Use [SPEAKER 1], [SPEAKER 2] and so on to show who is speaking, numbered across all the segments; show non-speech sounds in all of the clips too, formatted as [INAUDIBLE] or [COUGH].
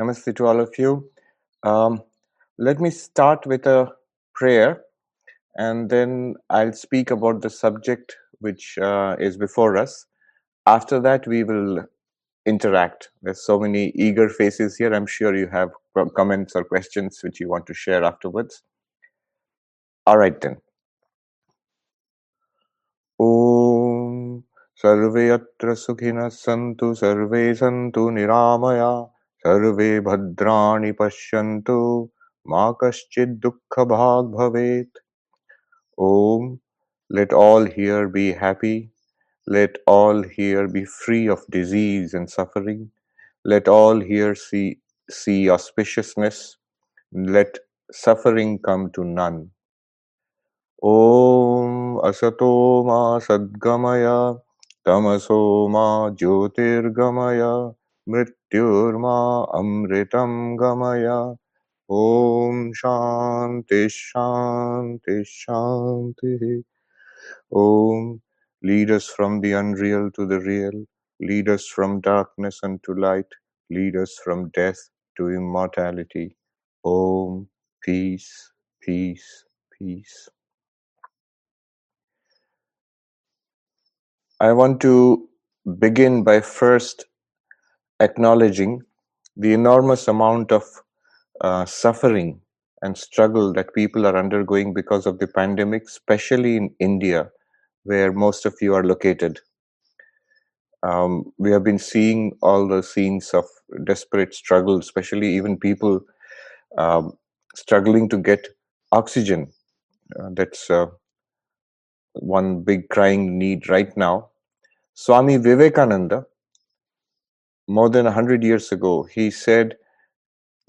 [SPEAKER 1] Namaste to all of you. Um, let me start with a prayer and then I'll speak about the subject which uh, is before us. After that, we will interact. There's so many eager faces here. I'm sure you have comments or questions which you want to share afterwards. All right, then. Om सर्वे अत्र सुखिनः सन्तु सर्वे सन्तु निरामया सर्वे भद्राणि पश्यन्तु, मा कश्चित् दुःखभाग् भवेत्। Om let all here be happy let all here be free of disease and suffering let all here see see auspiciousness let suffering come to none Om, असतो मा सद्गमय, तमसो मा ज्योतिर्गमय Mrityurma Amritam Gamaya Om Shanti Shanti Shanti Om Lead us from the unreal to the real, lead us from darkness unto light, lead us from death to immortality. Om Peace, Peace, Peace. I want to begin by first acknowledging the enormous amount of uh, suffering and struggle that people are undergoing because of the pandemic, especially in India, where most of you are located. Um, we have been seeing all the scenes of desperate struggle, especially even people um, struggling to get oxygen. Uh, that's uh, one big crying need right now. Swami Vivekananda, more than a hundred years ago, he said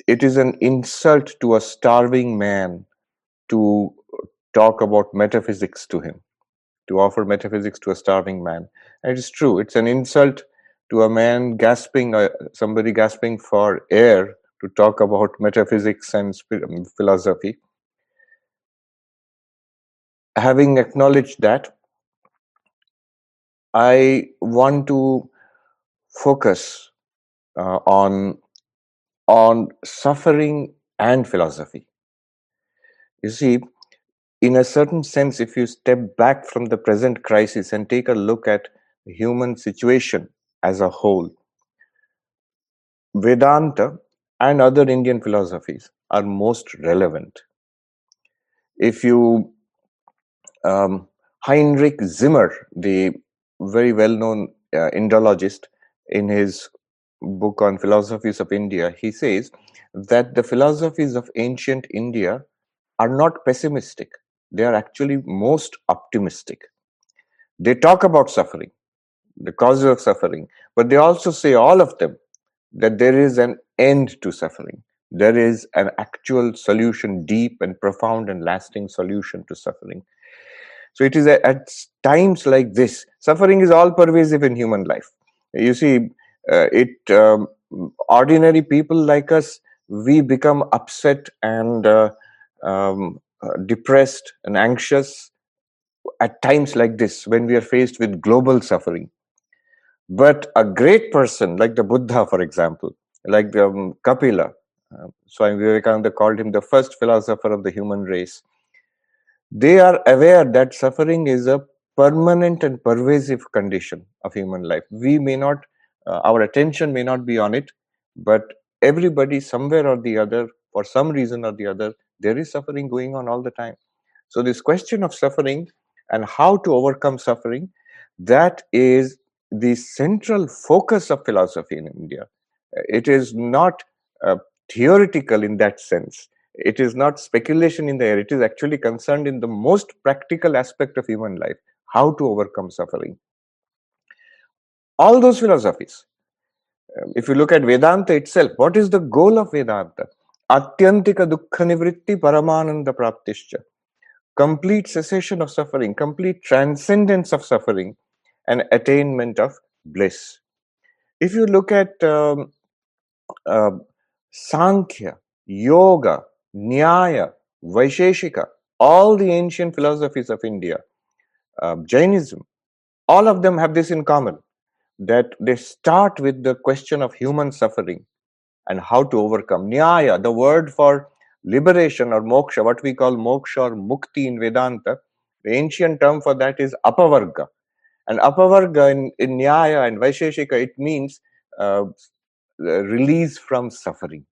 [SPEAKER 1] it is an insult to a starving man to talk about metaphysics to him, to offer metaphysics to a starving man. And it is true, it's an insult to a man gasping, uh, somebody gasping for air to talk about metaphysics and um, philosophy. Having acknowledged that, I want to focus uh, on on suffering and philosophy. You see, in a certain sense, if you step back from the present crisis and take a look at the human situation as a whole, Vedanta and other Indian philosophies are most relevant. If you, um, Heinrich Zimmer, the very well known uh, Indologist, in his book on philosophies of India, he says that the philosophies of ancient India are not pessimistic. They are actually most optimistic. They talk about suffering, the causes of suffering, but they also say, all of them, that there is an end to suffering. There is an actual solution, deep and profound and lasting solution to suffering. So it is at times like this, suffering is all pervasive in human life. You see, it um, ordinary people like us we become upset and uh, um, uh, depressed and anxious at times like this when we are faced with global suffering. But a great person like the buddha for example like um, kapila uh, swami vivekananda called him the first philosopher of the human race they are aware that suffering is a permanent and pervasive condition of human life. We may not uh, our attention may not be on it but everybody somewhere or the other for some reason or the other there is suffering going on all the time. So this question of suffering and how to overcome suffering that is the central focus of philosophy in india. It is not uh, theoretical in that sense. It is not speculation in the air. It is actually concerned in the most practical aspect of human life how to overcome suffering all those philosophies. Um, if you look at Vedanta itself, what is the goal of Vedanta? Atyantika dukkha nivritti paramananda praptischa. Complete cessation of suffering, complete transcendence of suffering, and attainment of bliss. If you look at um, uh, Sankhya, Yoga, Nyaya, Vaisheshika, all the ancient philosophies of India, uh, Jainism, all of them have this in common that they start with the question of human suffering and how to overcome. Nyaya, the word for liberation or moksha, what we call moksha or mukti in Vedanta, the ancient term for that is apavarga. And apavarga in, in Nyaya and Vaisheshika, it means uh, release from suffering.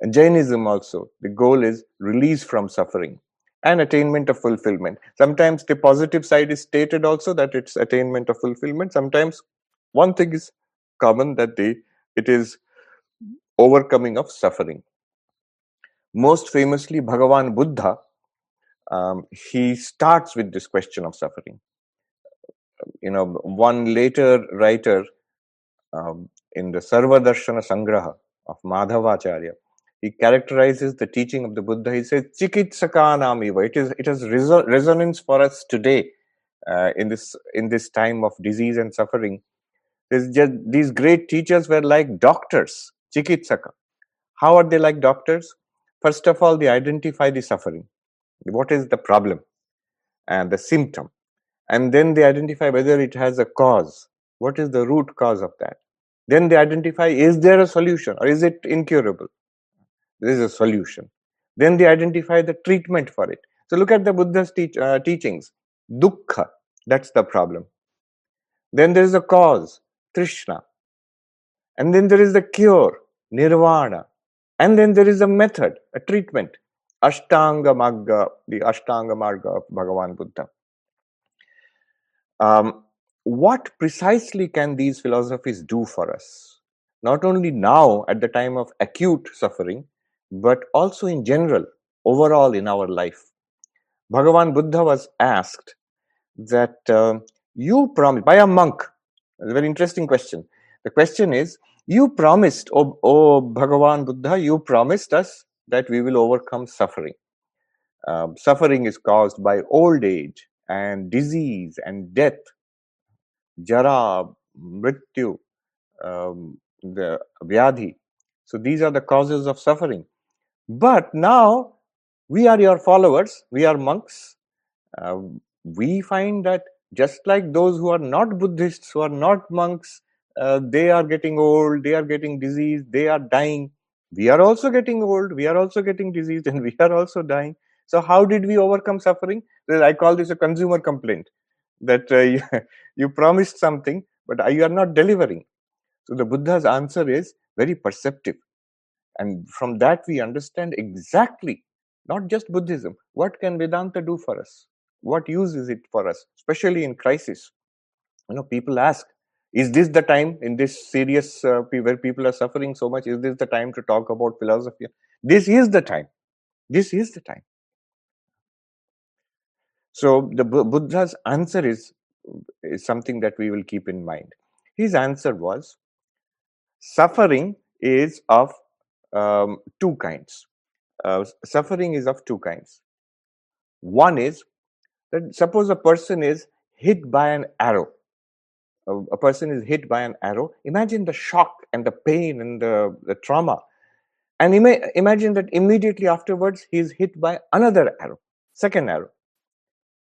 [SPEAKER 1] And Jainism also, the goal is release from suffering and attainment of fulfillment. Sometimes the positive side is stated also that it's attainment of fulfillment. Sometimes one thing is common that they, it is overcoming of suffering. Most famously, Bhagavan Buddha, um, he starts with this question of suffering. You know, one later writer um, in the Sarva Darshana Sangraha of Madhavacharya, he characterizes the teaching of the Buddha. He says, "Chikitsakanamiva." It is it has reso- resonance for us today uh, in this in this time of disease and suffering. Just, these great teachers were like doctors, chikitsaka. How are they like doctors? First of all, they identify the suffering. What is the problem and the symptom? And then they identify whether it has a cause. What is the root cause of that? Then they identify is there a solution or is it incurable? There is a solution. Then they identify the treatment for it. So look at the Buddha's teach, uh, teachings. Dukkha, that's the problem. Then there is a cause, Trishna. And then there is the cure, Nirvana. And then there is a method, a treatment, Ashtanga Magga, the Ashtanga Marga of Bhagavan Buddha. Um, what precisely can these philosophies do for us? Not only now at the time of acute suffering, but also in general, overall in our life. Bhagavan Buddha was asked that uh, you promised by a monk. a very interesting question. The question is, you promised, oh, oh Bhagavan Buddha, you promised us that we will overcome suffering. Um, suffering is caused by old age and disease and death, jara, mrityu, um, the vyadhi. So these are the causes of suffering. But now we are your followers, we are monks. Uh, we find that just like those who are not Buddhists, who are not monks, uh, they are getting old, they are getting diseased, they are dying. We are also getting old, we are also getting diseased, [LAUGHS] and we are also dying. So, how did we overcome suffering? I call this a consumer complaint that uh, [LAUGHS] you, you promised something, but you are not delivering. So, the Buddha's answer is very perceptive. And from that, we understand exactly, not just Buddhism, what can Vedanta do for us? What use is it for us, especially in crisis? You know, people ask, is this the time in this serious uh, where people are suffering so much? Is this the time to talk about philosophy? This is the time. This is the time. So the Buddha's answer is, is something that we will keep in mind. His answer was, suffering is of um, two kinds. Uh, suffering is of two kinds. One is that suppose a person is hit by an arrow. A, a person is hit by an arrow. Imagine the shock and the pain and the, the trauma. And ima- imagine that immediately afterwards he is hit by another arrow, second arrow.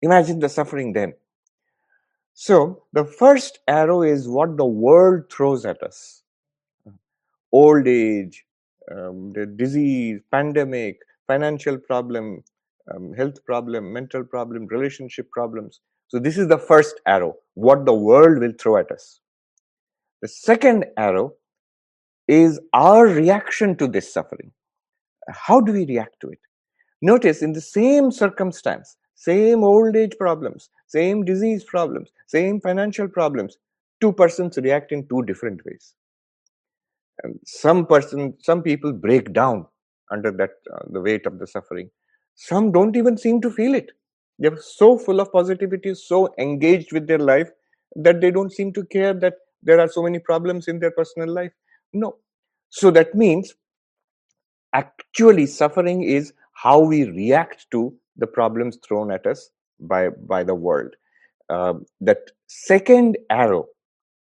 [SPEAKER 1] Imagine the suffering then. So, the first arrow is what the world throws at us old age, um, the disease, pandemic, financial problem, um, health problem, mental problem, relationship problems. So, this is the first arrow, what the world will throw at us. The second arrow is our reaction to this suffering. How do we react to it? Notice in the same circumstance, same old age problems, same disease problems, same financial problems, two persons react in two different ways some person some people break down under that uh, the weight of the suffering. Some don't even seem to feel it. They're so full of positivity so engaged with their life that they don't seem to care that there are so many problems in their personal life. No. So that means actually suffering is how we react to the problems thrown at us by by the world. Uh, that second arrow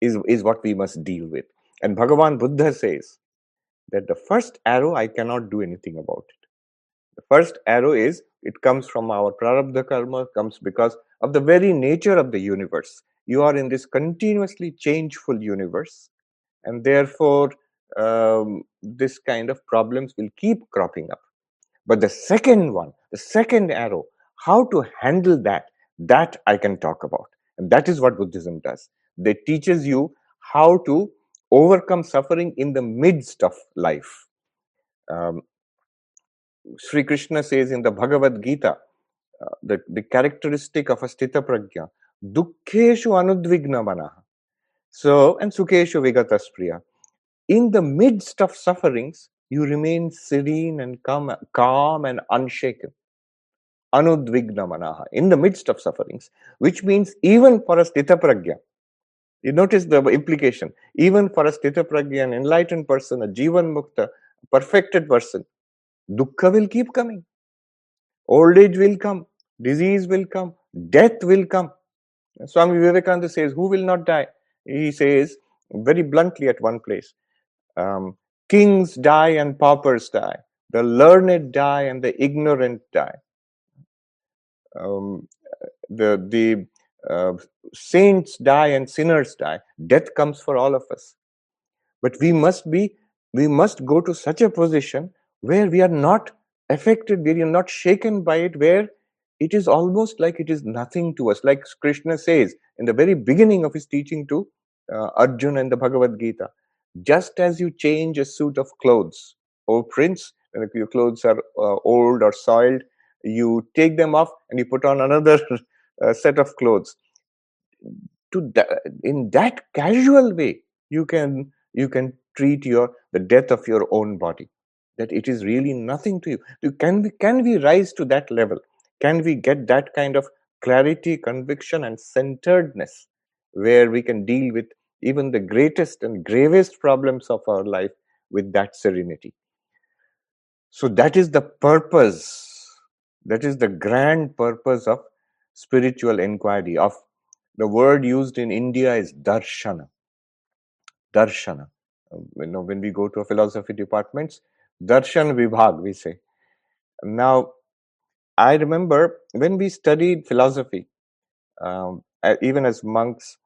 [SPEAKER 1] is is what we must deal with and Bhagavan Buddha says that the first arrow, I cannot do anything about it. The first arrow is it comes from our prarabdha karma, comes because of the very nature of the universe. You are in this continuously changeful universe, and therefore um, this kind of problems will keep cropping up. But the second one, the second arrow, how to handle that, that I can talk about. And that is what Buddhism does. They teaches you how to overcome suffering in the midst of life. Um, Sri Krishna says in the Bhagavad Gita, uh, the, the characteristic of a sthita prajna, dukkheshu anudvigna manaha. So, and sukheshu vigataspriya. In the midst of sufferings, you remain serene and calm, calm and unshaken. Anudvigna manaha. In the midst of sufferings, which means even for a sthita prajna, you notice the implication. Even for a sthita prajna, an enlightened person, a jivan mukta, perfected person, dukkha will keep coming. Old age will come, disease will come, death will come. Swami Vivekananda says, Who will not die? He says very bluntly at one place um, Kings die and paupers die, the learned die and the ignorant die. Um, the the uh, saints die and sinners die. Death comes for all of us. But we must be, we must go to such a position where we are not affected, where we are not shaken by it, where it is almost like it is nothing to us. Like Krishna says in the very beginning of his teaching to uh, Arjuna in the Bhagavad Gita, just as you change a suit of clothes, O prince, and if your clothes are uh, old or soiled, you take them off and you put on another [LAUGHS] uh, set of clothes. To that, in that casual way, you can you can treat your the death of your own body. That it is really nothing to you. Can we can we rise to that level? Can we get that kind of clarity, conviction, and centeredness where we can deal with even the greatest and gravest problems of our life with that serenity? So, that is the purpose, that is the grand purpose of spiritual inquiry. Of the word used in India is darshana. Darshana. You know, when we go to a philosophy departments, darshan vibhag, we say. Now, I remember when we studied philosophy, um, even as monks,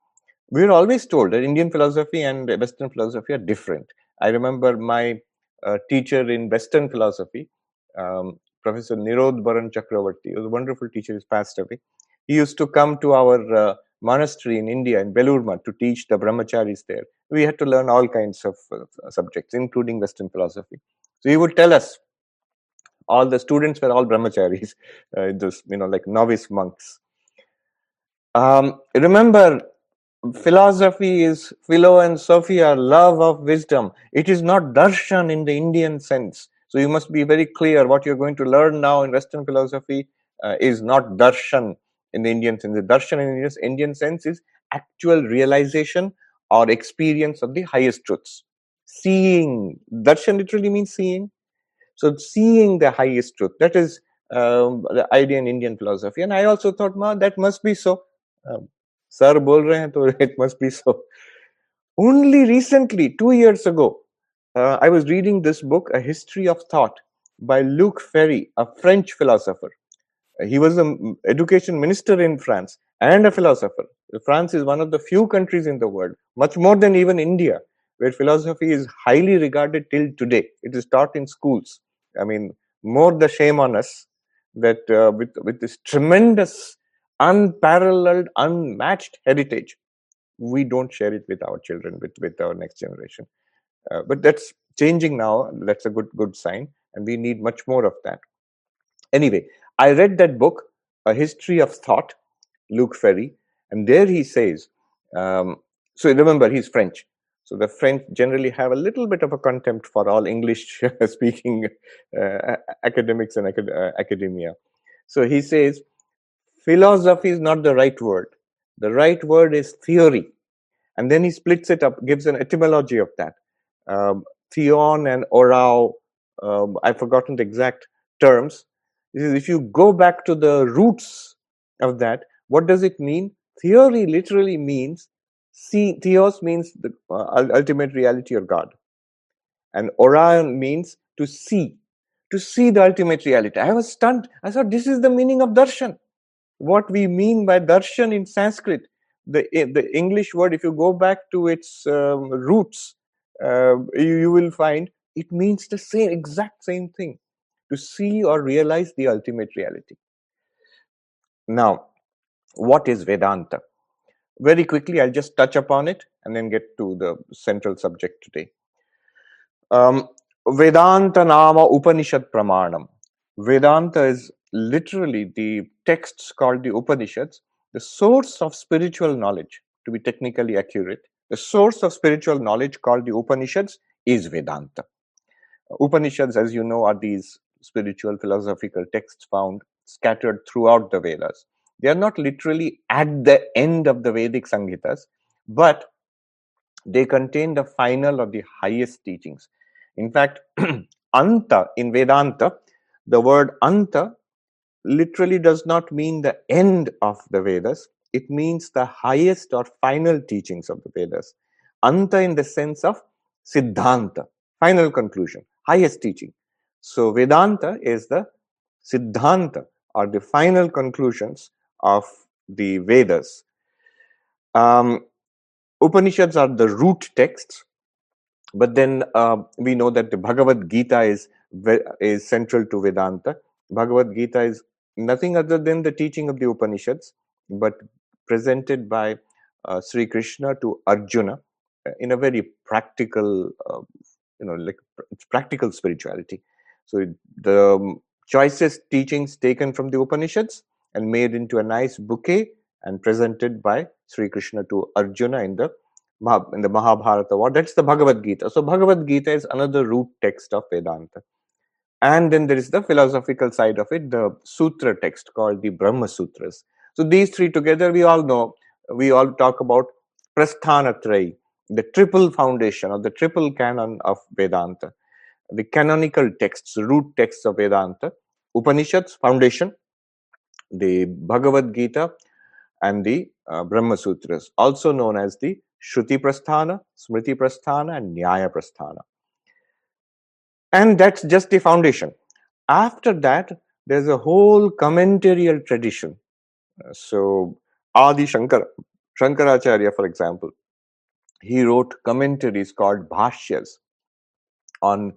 [SPEAKER 1] we were always told that Indian philosophy and Western philosophy are different. I remember my uh, teacher in Western philosophy, um, Professor Nirod Baran Chakravarti, was a wonderful teacher, he's passed away. He used to come to our uh, monastery in India, in Belur to teach the brahmacharis there. We had to learn all kinds of uh, subjects, including Western philosophy. So he would tell us all the students were all brahmacharis, [LAUGHS] uh, those you know like novice monks. Um, remember, philosophy is philo and sophia, love of wisdom. It is not darshan in the Indian sense. So you must be very clear what you're going to learn now in Western philosophy uh, is not darshan in the Indian sense. The darshan in the Indian sense is actual realization or experience of the highest truths. Seeing, darshan literally means seeing. So seeing the highest truth, that is um, the idea in Indian philosophy. And I also thought, ma, that must be so. Um, sir bol rahe hain, to [LAUGHS] it must be so. Only recently, two years ago, uh, I was reading this book, A History of Thought, by Luc Ferry, a French philosopher. He was an education minister in France and a philosopher. France is one of the few countries in the world, much more than even India, where philosophy is highly regarded till today. It is taught in schools. I mean, more the shame on us that uh, with with this tremendous, unparalleled, unmatched heritage, we don't share it with our children, with with our next generation. Uh, but that's changing now. That's a good good sign, and we need much more of that. Anyway, I read that book, A History of Thought, Luc Ferry, and there he says. Um, so remember, he's French. So the French generally have a little bit of a contempt for all English [LAUGHS] speaking uh, academics and acad- uh, academia. So he says, philosophy is not the right word. The right word is theory. And then he splits it up, gives an etymology of that. Um, theon and orao, um, I've forgotten the exact terms. If you go back to the roots of that, what does it mean? Theory literally means See, theos means the uh, ultimate reality or God. And Orion means to see, to see the ultimate reality. I was stunned. I thought this is the meaning of darshan. What we mean by darshan in Sanskrit, the, the English word, if you go back to its um, roots, uh, you, you will find it means the same exact same thing to see or realize the ultimate reality. Now, what is Vedanta? Very quickly, I'll just touch upon it and then get to the central subject today. Um, Vedanta Nama Upanishad Pramanam. Vedanta is literally the texts called the Upanishads, the source of spiritual knowledge, to be technically accurate. The source of spiritual knowledge called the Upanishads is Vedanta. Upanishads, as you know, are these spiritual philosophical texts found scattered throughout the Vedas. They are not literally at the end of the Vedic Samhitas, but they contain the final or the highest teachings. In fact, [CLEARS THROAT] Anta in Vedanta, the word Anta literally does not mean the end of the Vedas, it means the highest or final teachings of the Vedas. Anta in the sense of Siddhanta, final conclusion, highest teaching. So Vedanta is the Siddhanta or the final conclusions of the Vedas. Um, Upanishads are the root texts, but then uh, we know that the Bhagavad Gita is is central to Vedanta. Bhagavad Gita is nothing other than the teaching of the Upanishads, but presented by uh, Sri Krishna to Arjuna uh, in a very practical, uh, you know, like practical spirituality. So the um, choicest teachings taken from the Upanishads and made into a nice bouquet and presented by Sri Krishna to Arjuna in the in the Mahabharata war. That's the Bhagavad Gita. So Bhagavad Gita is another root text of Vedanta. And then there is the philosophical side of it, the sutra text called the Brahma Sutras. So these three together, we all know, we all talk about Prasthanatrayi, the triple foundation or the triple canon of Vedanta, the canonical texts, root texts of Vedanta, Upanishads, foundation, the Bhagavad Gita, and the uh, Brahma Sutras, also known as the Shruti Prasthana, Smriti Prasthana, and Nyaya Prasthana. And that's just the foundation. After that, there's a whole commentarial tradition. Uh, so, Adi Shankara, Shankaracharya, for example, he wrote commentaries called Bhashyas on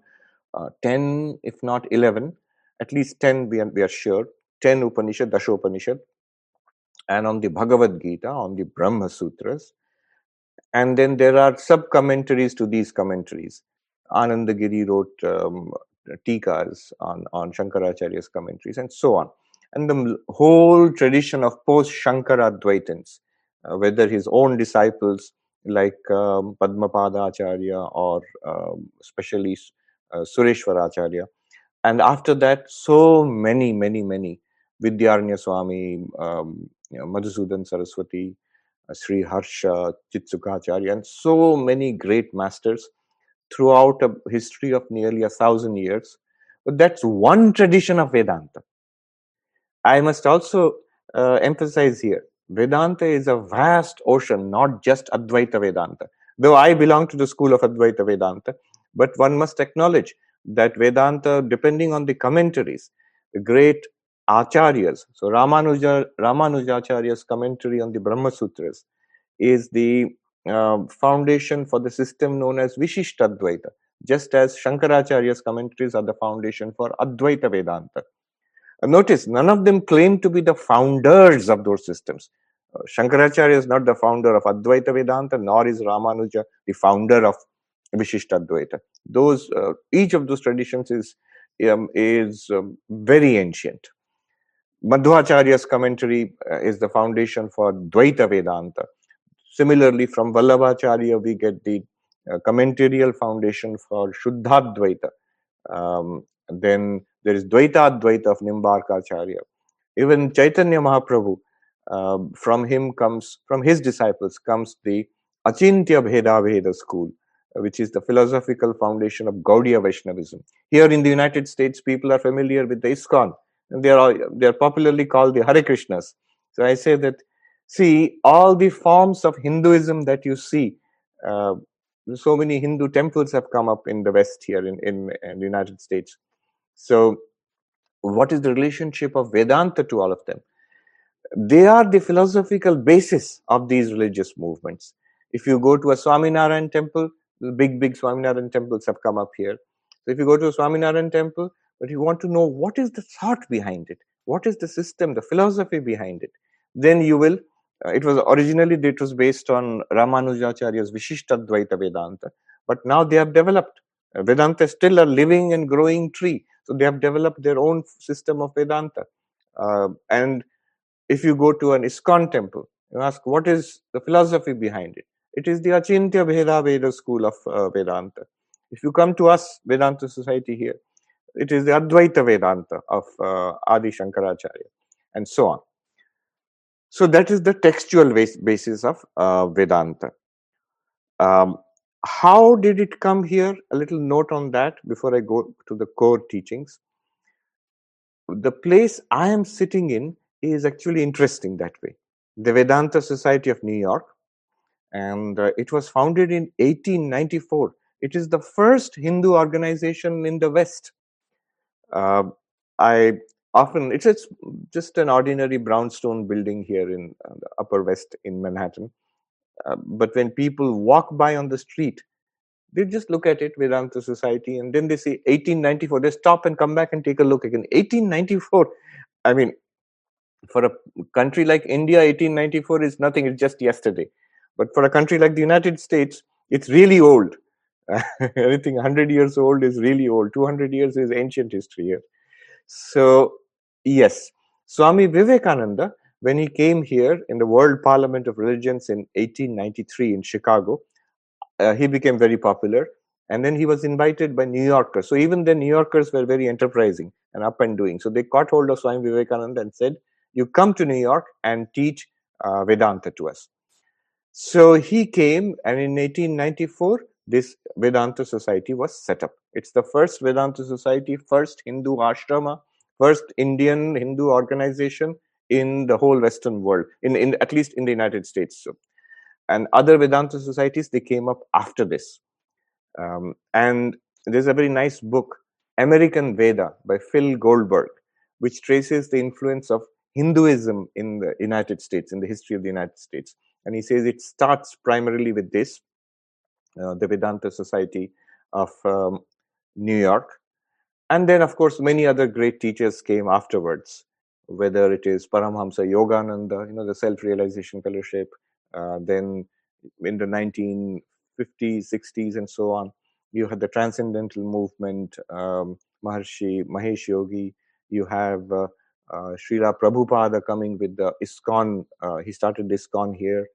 [SPEAKER 1] 10, if not 11, at least 10, we are, we are sure, 10 Upanishad, Dashopanishad, and on the Bhagavad Gita, on the Brahma Sutras. And then there are sub commentaries to these commentaries. Anandagiri wrote um, tikas on, on Shankaracharya's commentaries, and so on. And the whole tradition of post Shankara Advaitins, uh, whether his own disciples like um, Padmapada Acharya or um, especially uh, Sureshwaracharya, and after that, so many, many, many Vidyaranya Swami, um, you know, Madhusudan Saraswati, uh, Sri Harsha, Chitsukacharya, and so many great masters throughout a history of nearly a thousand years. But that's one tradition of Vedanta. I must also uh, emphasize here Vedanta is a vast ocean, not just Advaita Vedanta. Though I belong to the school of Advaita Vedanta, but one must acknowledge that Vedanta, depending on the commentaries, the great acharyas, so Ramanuja, Ramanujacharya's commentary on the Brahma Sutras is the uh, foundation for the system known as Vishishtadvaita, just as Shankaracharya's commentaries are the foundation for Advaita Vedanta. Uh, notice, none of them claim to be the founders of those systems. Uh, Shankaracharya is not the founder of Advaita Vedanta, nor is Ramanuja the founder of Vishishtadvaita. Those, uh, each of those traditions is um, is um, very ancient. Madhvacharya's commentary uh, is the foundation for Dvaita Vedanta. Similarly, from Vallabhacharya, we get the uh, commentarial foundation for Shuddhadvaita. Um, then there is Dvaita Advaita of Nimbarkacharya. Even Chaitanya Mahaprabhu, uh, from him comes, from his disciples comes the Achintya Bheda Bheda school, which is the philosophical foundation of Gaudiya Vaishnavism. Here in the United States, people are familiar with the ISKCON, and they are they are popularly called the Hare Krishnas. So I say that see all the forms of Hinduism that you see. Uh, so many Hindu temples have come up in the West here in, in, in the United States. So, what is the relationship of Vedanta to all of them? They are the philosophical basis of these religious movements. If you go to a Swaminarayan temple, big, big Swaminarayan temples have come up here. So if you go to a Swaminarayan temple, but you want to know what is the thought behind it, what is the system, the philosophy behind it, then you will. Uh, it was originally it was based on Ramanujacharya's Vishishtadvaita Vedanta, but now they have developed. Uh, Vedanta is still a living and growing tree, so they have developed their own system of Vedanta. Uh, and if you go to an ISKCON temple, you ask what is the philosophy behind it. It is the Achintya Bheda Veda school of uh, Vedanta. If you come to us, Vedanta Society here, it is the Advaita Vedanta of uh, Adi Shankaracharya, and so on. So that is the textual basis of uh, Vedanta. Um, how did it come here? A little note on that before I go to the core teachings. The place I am sitting in is actually interesting that way. The Vedanta Society of New York, and uh, it was founded in 1894. It is the first Hindu organization in the West. Uh, I often it's, it's just an ordinary brownstone building here in uh, the Upper West in Manhattan. Uh, but when people walk by on the street, they just look at it Vedanta Society and then they say 1894. They stop and come back and take a look again. 1894. I mean, for a country like India, 1894 is nothing, it's just yesterday. But for a country like the United States, it's really old. [LAUGHS] Anything 100 years old is really old. 200 years is ancient history here. So, yes, Swami Vivekananda, when he came here in the World Parliament of Religions in 1893 in Chicago, uh, he became very popular. And then he was invited by New Yorkers. So even the New Yorkers were very enterprising and up and doing. So they caught hold of Swami Vivekananda and said, you come to New York and teach uh, Vedanta to us. So he came, and in 1894, this Vedanta Society was set up. It's the first Vedanta Society, first Hindu ashrama, first Indian Hindu organization in the whole Western world, in, in at least in the United States. So, and other Vedanta societies they came up after this. Um, and there's a very nice book, American Veda by Phil Goldberg, which traces the influence of Hinduism in the United States, in the history of the United States. And he says it starts primarily with this, uh, the Vedanta Society of um, New York. And then, of course, many other great teachers came afterwards, whether it is Paramhamsa Yogananda, you know, the Self Realization Fellowship, uh, then in the 1950s, 60s, and so on, you had the Transcendental Movement, um, Maharshi Mahesh Yogi, you have uh, uh, Srila Prabhupada coming with the ISKCON. Uh, he started ISKCON here.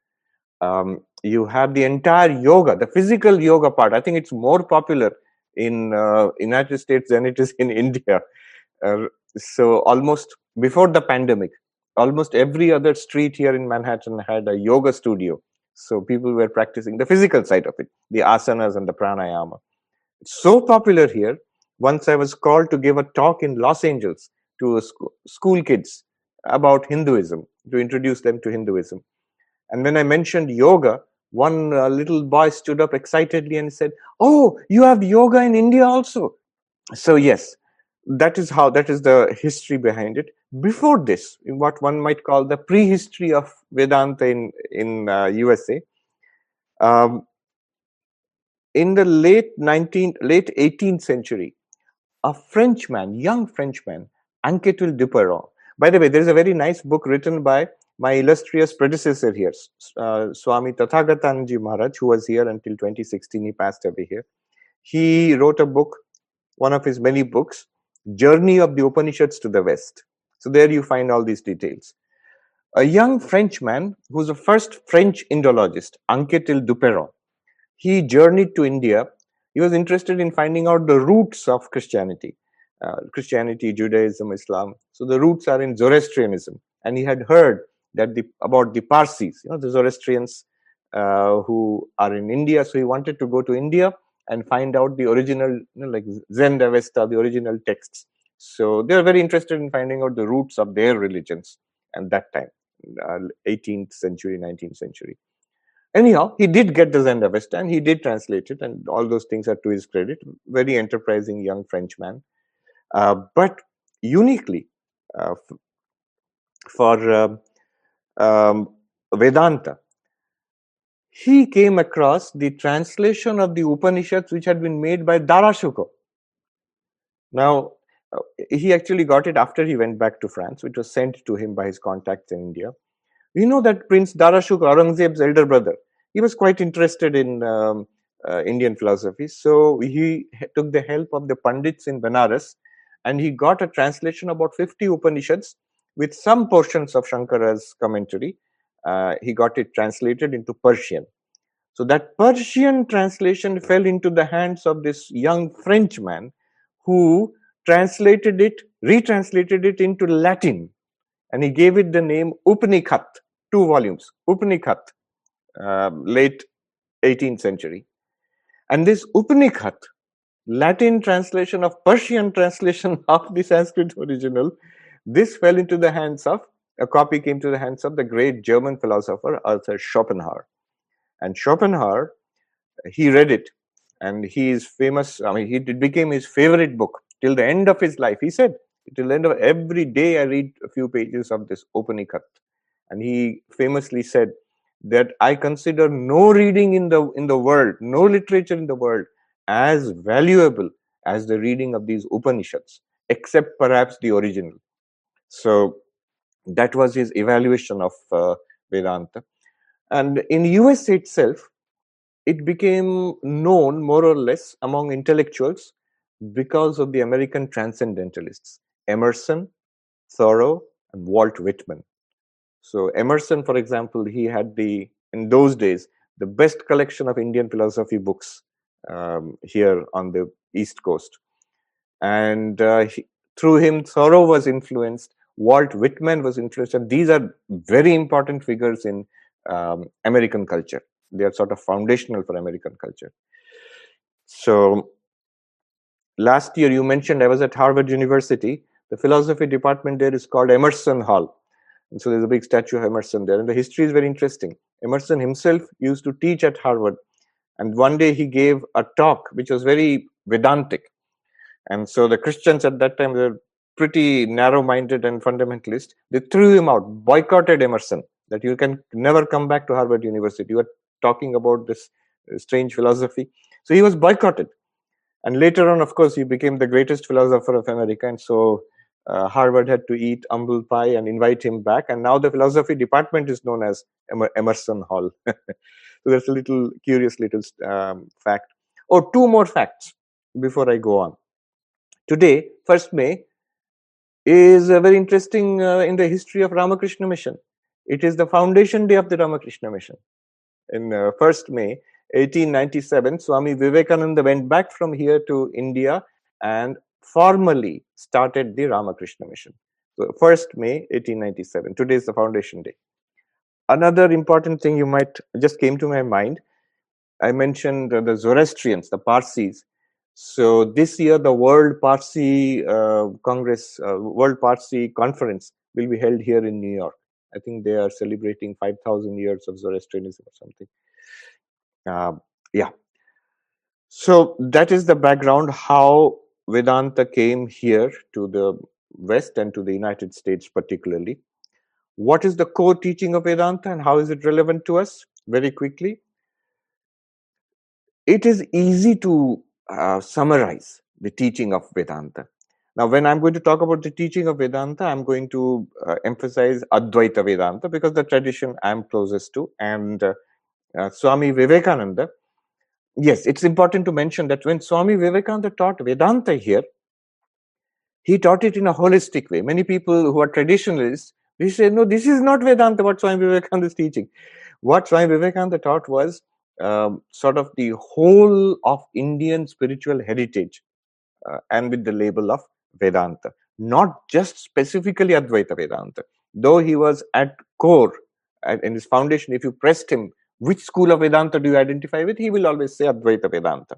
[SPEAKER 1] Um, you have the entire yoga, the physical yoga part. I think it's more popular in uh, United States than it is in [LAUGHS] India. Uh, so almost before the pandemic, almost every other street here in Manhattan had a yoga studio. So people were practicing the physical side of it, the asanas and the pranayama. It's so popular here. Once I was called to give a talk in Los Angeles to sc- school kids about Hinduism, to introduce them to Hinduism. And when I mentioned yoga, one uh, little boy stood up excitedly and said, Oh, you have yoga in India also. So, yes, that is how, that is the history behind it. Before this, in what one might call the prehistory of Vedanta in, in uh, USA, um, in the late 19th, late 18th century, a Frenchman, young Frenchman, Anquetil Duperron. By the way, there is a very nice book written by my illustrious predecessor here, uh, Swami Tathagatanandaji Maharaj, who was here until 2016. He passed away here. He wrote a book, one of his many books, Journey of the Upanishads to the West. So there you find all these details. A young Frenchman who's the first French Indologist, Anquetil Duperron, he journeyed to India. He was interested in finding out the roots of Christianity, uh, Christianity, Judaism, Islam. So the roots are in Zoroastrianism. And he had heard that the about the Parsis, you know, the Zoroastrians uh, who are in India. So he wanted to go to India and find out the original, you know, like Zend Avesta, the original texts. So they are very interested in finding out the roots of their religions at that time, uh, 18th century, 19th century. Anyhow, he did get the Zend Avesta and he did translate it, and all those things are to his credit. Very enterprising young Frenchman. Uh, but uniquely, uh, for um, um, Vedanta, he came across the translation of the Upanishads which had been made by Dara Shikoh. Now, uh, he actually got it after he went back to France, which was sent to him by his contacts in India. We know that Prince Dara Shikoh, Aurangzeb's elder brother, he was quite interested in um, uh, Indian philosophy. So he took the help of the Pandits in Benares and he got a translation about 50 Upanishads with some portions of Shankara's commentary. Uh, he got it translated into Persian. So that Persian translation fell into the hands of this young Frenchman who translated it, retranslated it into Latin, and he gave it the name Upanishad, two volumes, Upanishad, uh, late 18th century. And this Upanishad, Latin translation of Persian translation [LAUGHS] of the Sanskrit original, this fell into the hands of, a copy came to the hands of the great German philosopher Arthur Schopenhauer. And Schopenhauer, he read it and he is famous. I mean, it became his favorite book till the end of his life. He said, till the end of every day, I read a few pages of this Upanishad. And he famously said that I consider no reading in the in the world, no literature in the world, as valuable as the reading of these Upanishads, except perhaps the original. So that was his evaluation of uh, Vedanta. And in US itself, it became known more or less among intellectuals because of the American transcendentalists Emerson, Thoreau, and Walt Whitman. So, Emerson, for example, he had the, in those days, the best collection of Indian philosophy books um, here on the East Coast. And uh, he, through him, Thoreau was influenced, Walt Whitman was influenced, and these are very important figures in um, American culture. They are sort of foundational for American culture. So, last year you mentioned I was at Harvard University. The philosophy department there is called Emerson Hall. And so there's a big statue of Emerson there. And the history is very interesting. Emerson himself used to teach at Harvard. And one day he gave a talk which was very Vedantic. And so the Christians at that time were pretty narrow minded and fundamentalist. They threw him out, boycotted Emerson, that you can never come back to Harvard University. You are talking about this uh, strange philosophy. So he was boycotted. And later on, of course, he became the greatest philosopher of America. And so uh, Harvard had to eat humble pie and invite him back. And now the philosophy department is known as Emerson Hall. [LAUGHS] so that's a little curious little um, fact. Or oh, two more facts before I go on. Today, 1st May, is uh, very interesting uh, in the history of Ramakrishna Mission. It is the foundation day of the Ramakrishna Mission. In 1st uh, May, 1897, Swami Vivekananda went back from here to India and formally started the Ramakrishna Mission. So 1st May 1897. Today is the foundation day. Another important thing you might just came to my mind. I mentioned the Zoroastrians, the Parsis. So this year, the World Parsi uh, Congress, uh, World Parsi Conference will be held here in New York. I think they are celebrating 5,000 years of Zoroastrianism or something. Uh, yeah. So that is the background how Vedanta came here to the West and to the United States, particularly. What is the core teaching of Vedanta and how is it relevant to us? Very quickly. It is easy to uh, summarize the teaching of Vedanta. Now, when I'm going to talk about the teaching of Vedanta, I'm going to uh, emphasize Advaita Vedanta because the tradition I'm closest to. And uh, uh, Swami Vivekananda, yes, it's important to mention that when Swami Vivekananda taught Vedanta here, he taught it in a holistic way. Many people who are traditionalists, they say, no, this is not Vedanta, what Swami Vivekananda is teaching. What Swami Vivekananda taught was um, sort of the whole of Indian spiritual heritage uh, and with the label of Vedanta, not just specifically Advaita Vedanta. Though he was at core, in his foundation, if you pressed him which school of Vedanta do you identify with? He will always say Advaita Vedanta.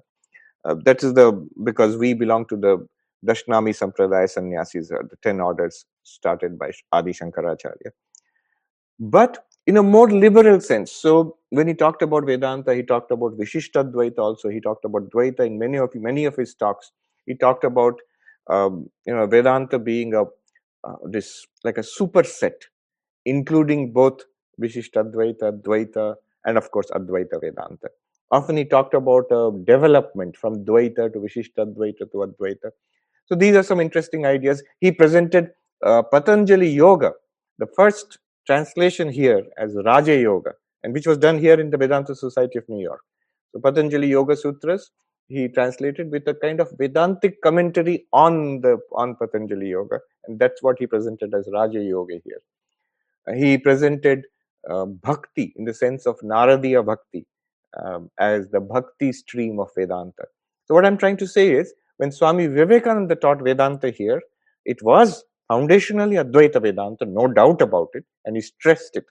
[SPEAKER 1] Uh, that is the because we belong to the Dashnami Sampradaya sannyasis, uh, the 10 orders started by Adi Shankaracharya. But in a more liberal sense. So when he talked about Vedanta, he talked about Vishishtadvaita also. He talked about Dvaita in many of many of his talks. He talked about um, you know Vedanta being a uh, this like a superset, including both Vishishtadvaita, Dvaita, and of course Advaita Vedanta. Often he talked about uh, development from Dvaita to Vishishtadvaita to Advaita. So these are some interesting ideas. He presented uh, Patanjali Yoga, the first translation here as Raja Yoga, and which was done here in the Vedanta Society of New York. So Patanjali Yoga Sutras, he translated with a kind of Vedantic commentary on the on Patanjali Yoga, and that's what he presented as Raja Yoga here. Uh, he presented uh, bhakti in the sense of Naradiya bhakti um, as the bhakti stream of Vedanta. So what I'm trying to say is, when Swami Vivekananda taught Vedanta here, it was foundationally Advaita Vedanta, no doubt about it, and he stressed it.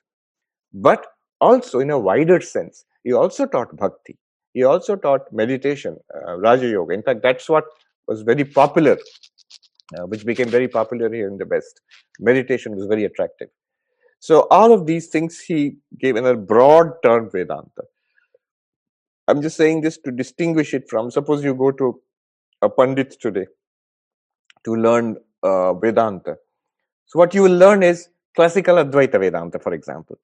[SPEAKER 1] But also, in a wider sense, he also taught bhakti. He also taught meditation, uh, Raja Yoga. In fact, that's what was very popular, uh, which became very popular here in the West. Meditation was very attractive. So, all of these things he gave in a broad term Vedanta. I'm just saying this to distinguish it from suppose you go to a Pandit today to learn uh, Vedanta. So, what you will learn is classical Advaita Vedanta, for example.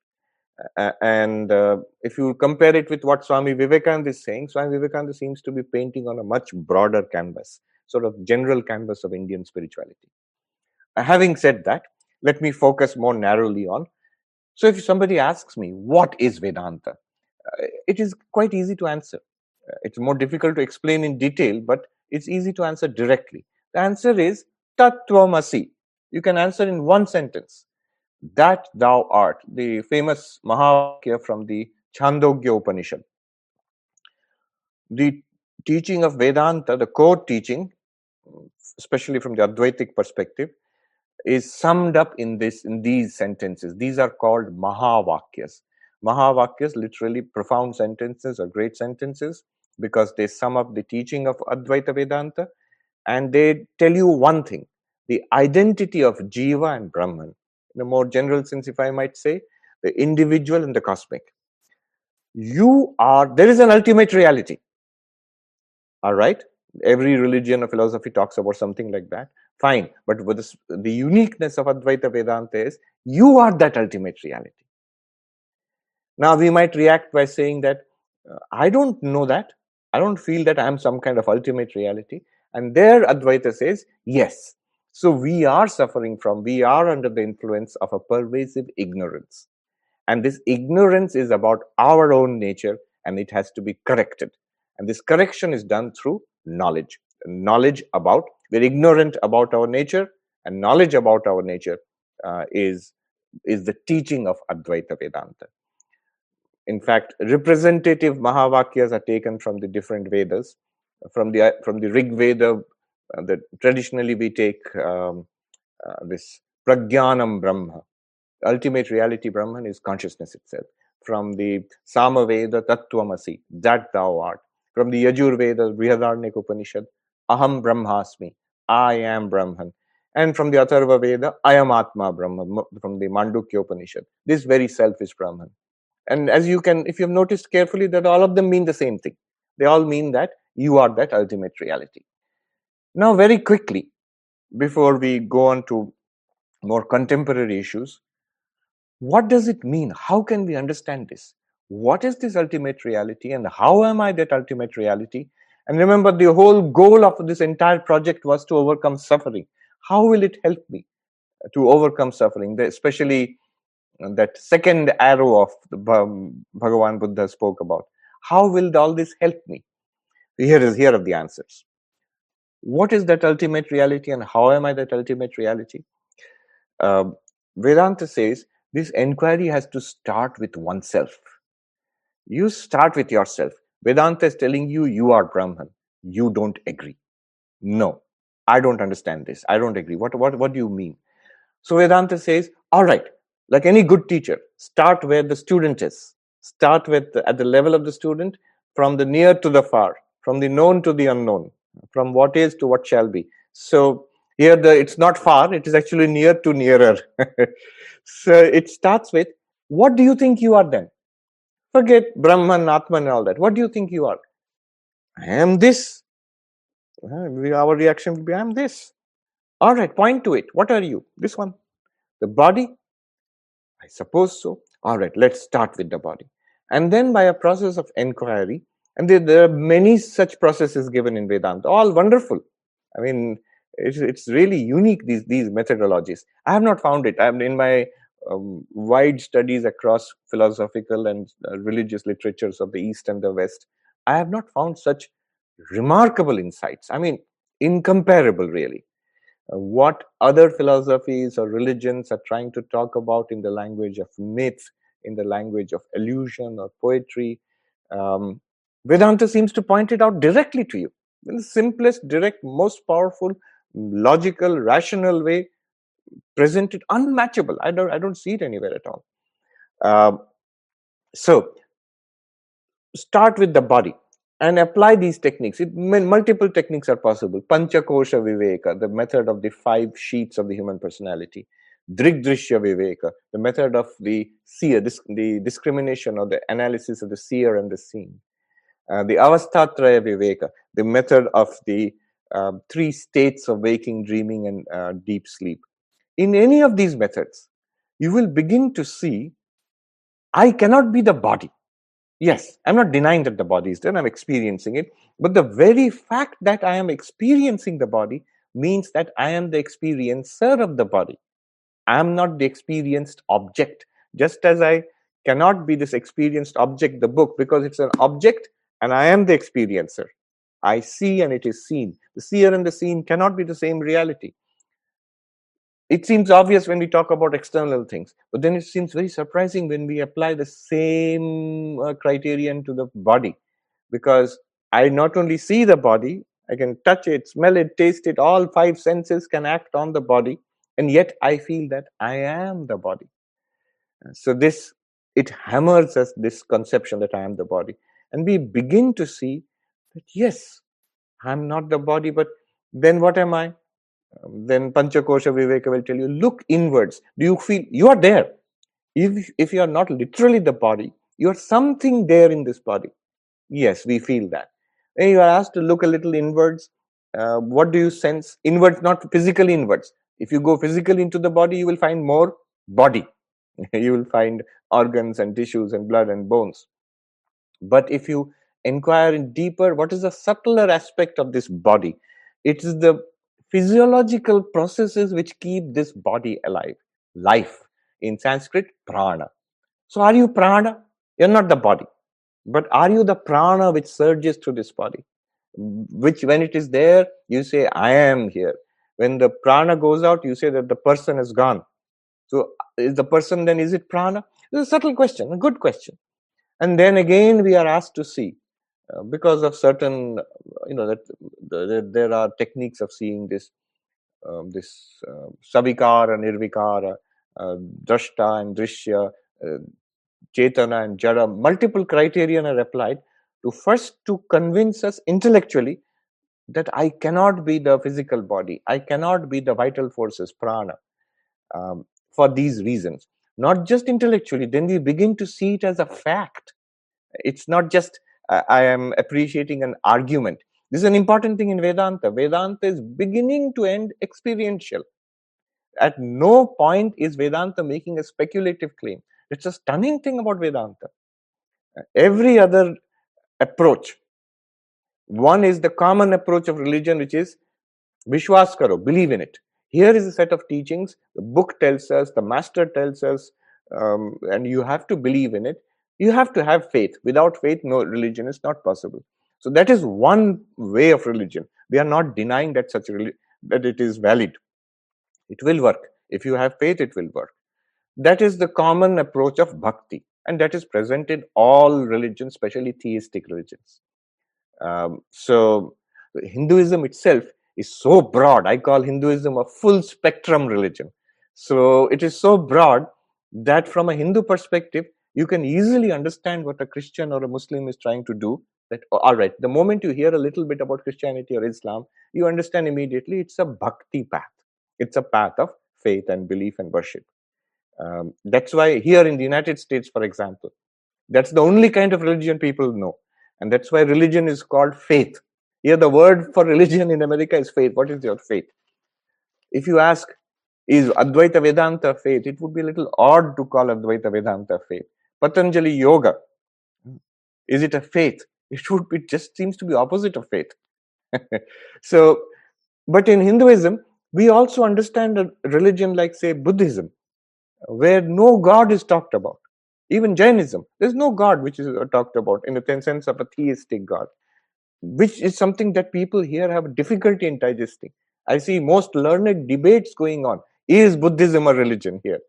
[SPEAKER 1] Uh, and uh, if you compare it with what Swami Vivekananda is saying, Swami Vivekananda seems to be painting on a much broader canvas, sort of general canvas of Indian spirituality. Uh, having said that, let me focus more narrowly on. So, if somebody asks me, what is Vedanta? Uh, it is quite easy to answer. Uh, it's more difficult to explain in detail, but it's easy to answer directly. The answer is Tattvamasi. You can answer in one sentence that thou art, the famous Mahavakya from the Chandogya Upanishad. The teaching of Vedanta, the core teaching, especially from the Advaitic perspective, is summed up in this in these sentences. These are called Mahavakyas. Mahavakyas, literally profound sentences or great sentences, because they sum up the teaching of Advaita Vedanta and they tell you one thing the identity of Jiva and Brahman in a more general sense, if I might say, the individual and the cosmic. You are, there is an ultimate reality. All right? Every religion or philosophy talks about something like that. Fine. But this, the uniqueness of Advaita Vedanta is you are that ultimate reality. Now, we might react by saying that uh, I don't know that. I don't feel that I am some kind of ultimate reality. And there, Advaita says, yes, so we are suffering from, we are under the influence of a pervasive ignorance. And this ignorance is about our own nature and it has to be corrected. And this correction is done through knowledge. Knowledge about, we're ignorant about our nature, and knowledge about our nature uh, is, is the teaching of Advaita Vedanta. In fact, representative Mahavakyas are taken from the different Vedas. From the, from the Rig Veda, uh, that traditionally we take um, uh, this prajnanam brahma. Ultimate reality brahman is consciousness itself. From the samaveda tattvamasi that thou art. From the yajurveda brihadaranyaka upanishad aham brahmasmi i am brahman. And from the atharva veda ayam atma brahman from the mandukya upanishad. This very self is brahman and as you can if you've noticed carefully that all of them mean the same thing they all mean that you are that ultimate reality now, very quickly, before we go on to more contemporary issues, what does it mean? How can we understand this? What is this ultimate reality and how am I that ultimate reality? And remember, the whole goal of this entire project was to overcome suffering. How will it help me to overcome suffering? Especially that second arrow of Bhagavan Buddha spoke about. How will all this help me? Here is here are the answers what is that ultimate reality and how am I that ultimate reality? Uh, Vedanta says this inquiry has to start with oneself. You start with yourself. Vedanta is telling you you are Brahman. You don't agree. No, I don't understand this. I don't agree. What, what, what do you mean? So Vedanta says, all right, like any good teacher, start where the student is. Start with at the level of the student, from the near to the far, from the known to the unknown from what is to what shall be. So here the it's not far it is actually near to nearer. [LAUGHS] So it starts with what do you think you are then? Forget brahman atman and all that. What do you think you are? I am this. Our reaction will be i am this. All right point to it. What are you? This one. The body i suppose so all right let's start with the body And then by a process of inquiry, and there, there are many such processes given in Vedanta, all wonderful. I mean, it's, it's really unique, these, these methodologies. I have not found it. I'm in my um, wide studies across philosophical and uh, religious literatures of the East and the West. I have not found such remarkable insights. I mean, incomparable, really. Uh, what other philosophies or religions are trying to talk about in the language of myth, in the language of illusion or poetry. Um, Vedanta seems to point it out directly to you in the simplest, direct, most powerful, logical, rational way, presented unmatchable. I don't, I don't see it anywhere at all. Uh, so, start with the body and apply these techniques. It, multiple techniques are possible. Panchakosha Viveka, the method of the five sheets of the human personality. Drigdrishya Viveka, the method of the seer, the discrimination or the analysis of the seer and the seen. Uh, the Avastatraya Viveka, the method of the uh, three states of waking, dreaming, and uh, deep sleep. In any of these methods, you will begin to see I cannot be the body. Yes, I'm not denying that the body is there, I'm experiencing it. But the very fact that I am experiencing the body means that I am the experiencer of the body. I am not the experienced object. Just as I cannot be this experienced object, the book, because it's an object and I am the experiencer. I see and it is seen. The seer and the seen cannot be the same reality. It seems obvious when we talk about external things, but then it seems very surprising when we apply the same uh, criterion to the body. Because I not only see the body, I can touch it, smell it, taste it, all five senses can act on the body and yet i feel that i am the body. So this it hammers us this conception that i am the body. And we begin to see that yes i'm not the body but then what am i um, then panchakosha viveka will tell you look inwards. Do you feel you are there. If if you are not literally the body you are something there in this body. Yes we feel that. When you are asked to look a little inwards. Uh, what do you sense? Inwards not physically inwards. If you go physically into the body, you will find more body. [LAUGHS] you will find organs and tissues and blood and bones. But if you inquire in deeper, what is the subtler aspect of this body? It is the physiological processes which keep this body alive. Life. In Sanskrit, prana. So are you prana? You're not the body. But are you the prana which surges through this body? Which, when it is there, you say, I am here when the prana goes out you say that the person is gone so is the person then is it prana it's a subtle question a good question and then again we are asked to see uh, because of certain you know that the, there are techniques of seeing this um, this uh, savikara nirvikara uh, drashta and drishya uh, chetana and jara multiple criterion are applied to first to convince us intellectually that I cannot be the physical body, I cannot be the vital forces, prana, um, for these reasons. Not just intellectually, then we begin to see it as a fact. It's not just I am appreciating an argument. This is an important thing in Vedanta. Vedanta is beginning to end experiential. At no point is Vedanta making a speculative claim. It's a stunning thing about Vedanta. Every other approach one is the common approach of religion, which is Vishwas karo, believe in it. Here is a set of teachings. The book tells us, the master tells us, um, and you have to believe in it. You have to have faith. Without faith, no religion is not possible. So that is one way of religion. We are not denying that such a, that it is valid. It will work. If you have faith, it will work. That is the common approach of bhakti, and that is present in all religions, especially theistic religions. Um, so Hinduism itself is so broad. I call Hinduism a full spectrum religion. So it is so broad that from a Hindu perspective, you can easily understand what a Christian or a Muslim is trying to do. That all right, the moment you hear a little bit about Christianity or Islam, you understand immediately it's a bhakti path. It's a path of faith and belief and worship. Um, that's why here in the United States, for example, that's the only kind of religion people know. And that's why religion is called faith. Here, the word for religion in America is faith. What is your faith? If you ask, is Advaita Vedanta faith? It would be a little odd to call Advaita Vedanta faith. Patanjali Yoga Is it a faith? It would. It just seems to be opposite of faith. [LAUGHS] so, but in Hinduism, we also understand a religion like, say, Buddhism, where no God is talked about. Even Jainism, there's no God which is uh, talked about in the sense of a theistic God, which is something that people here have difficulty in digesting. I see most learned debates going on. Is Buddhism a religion here?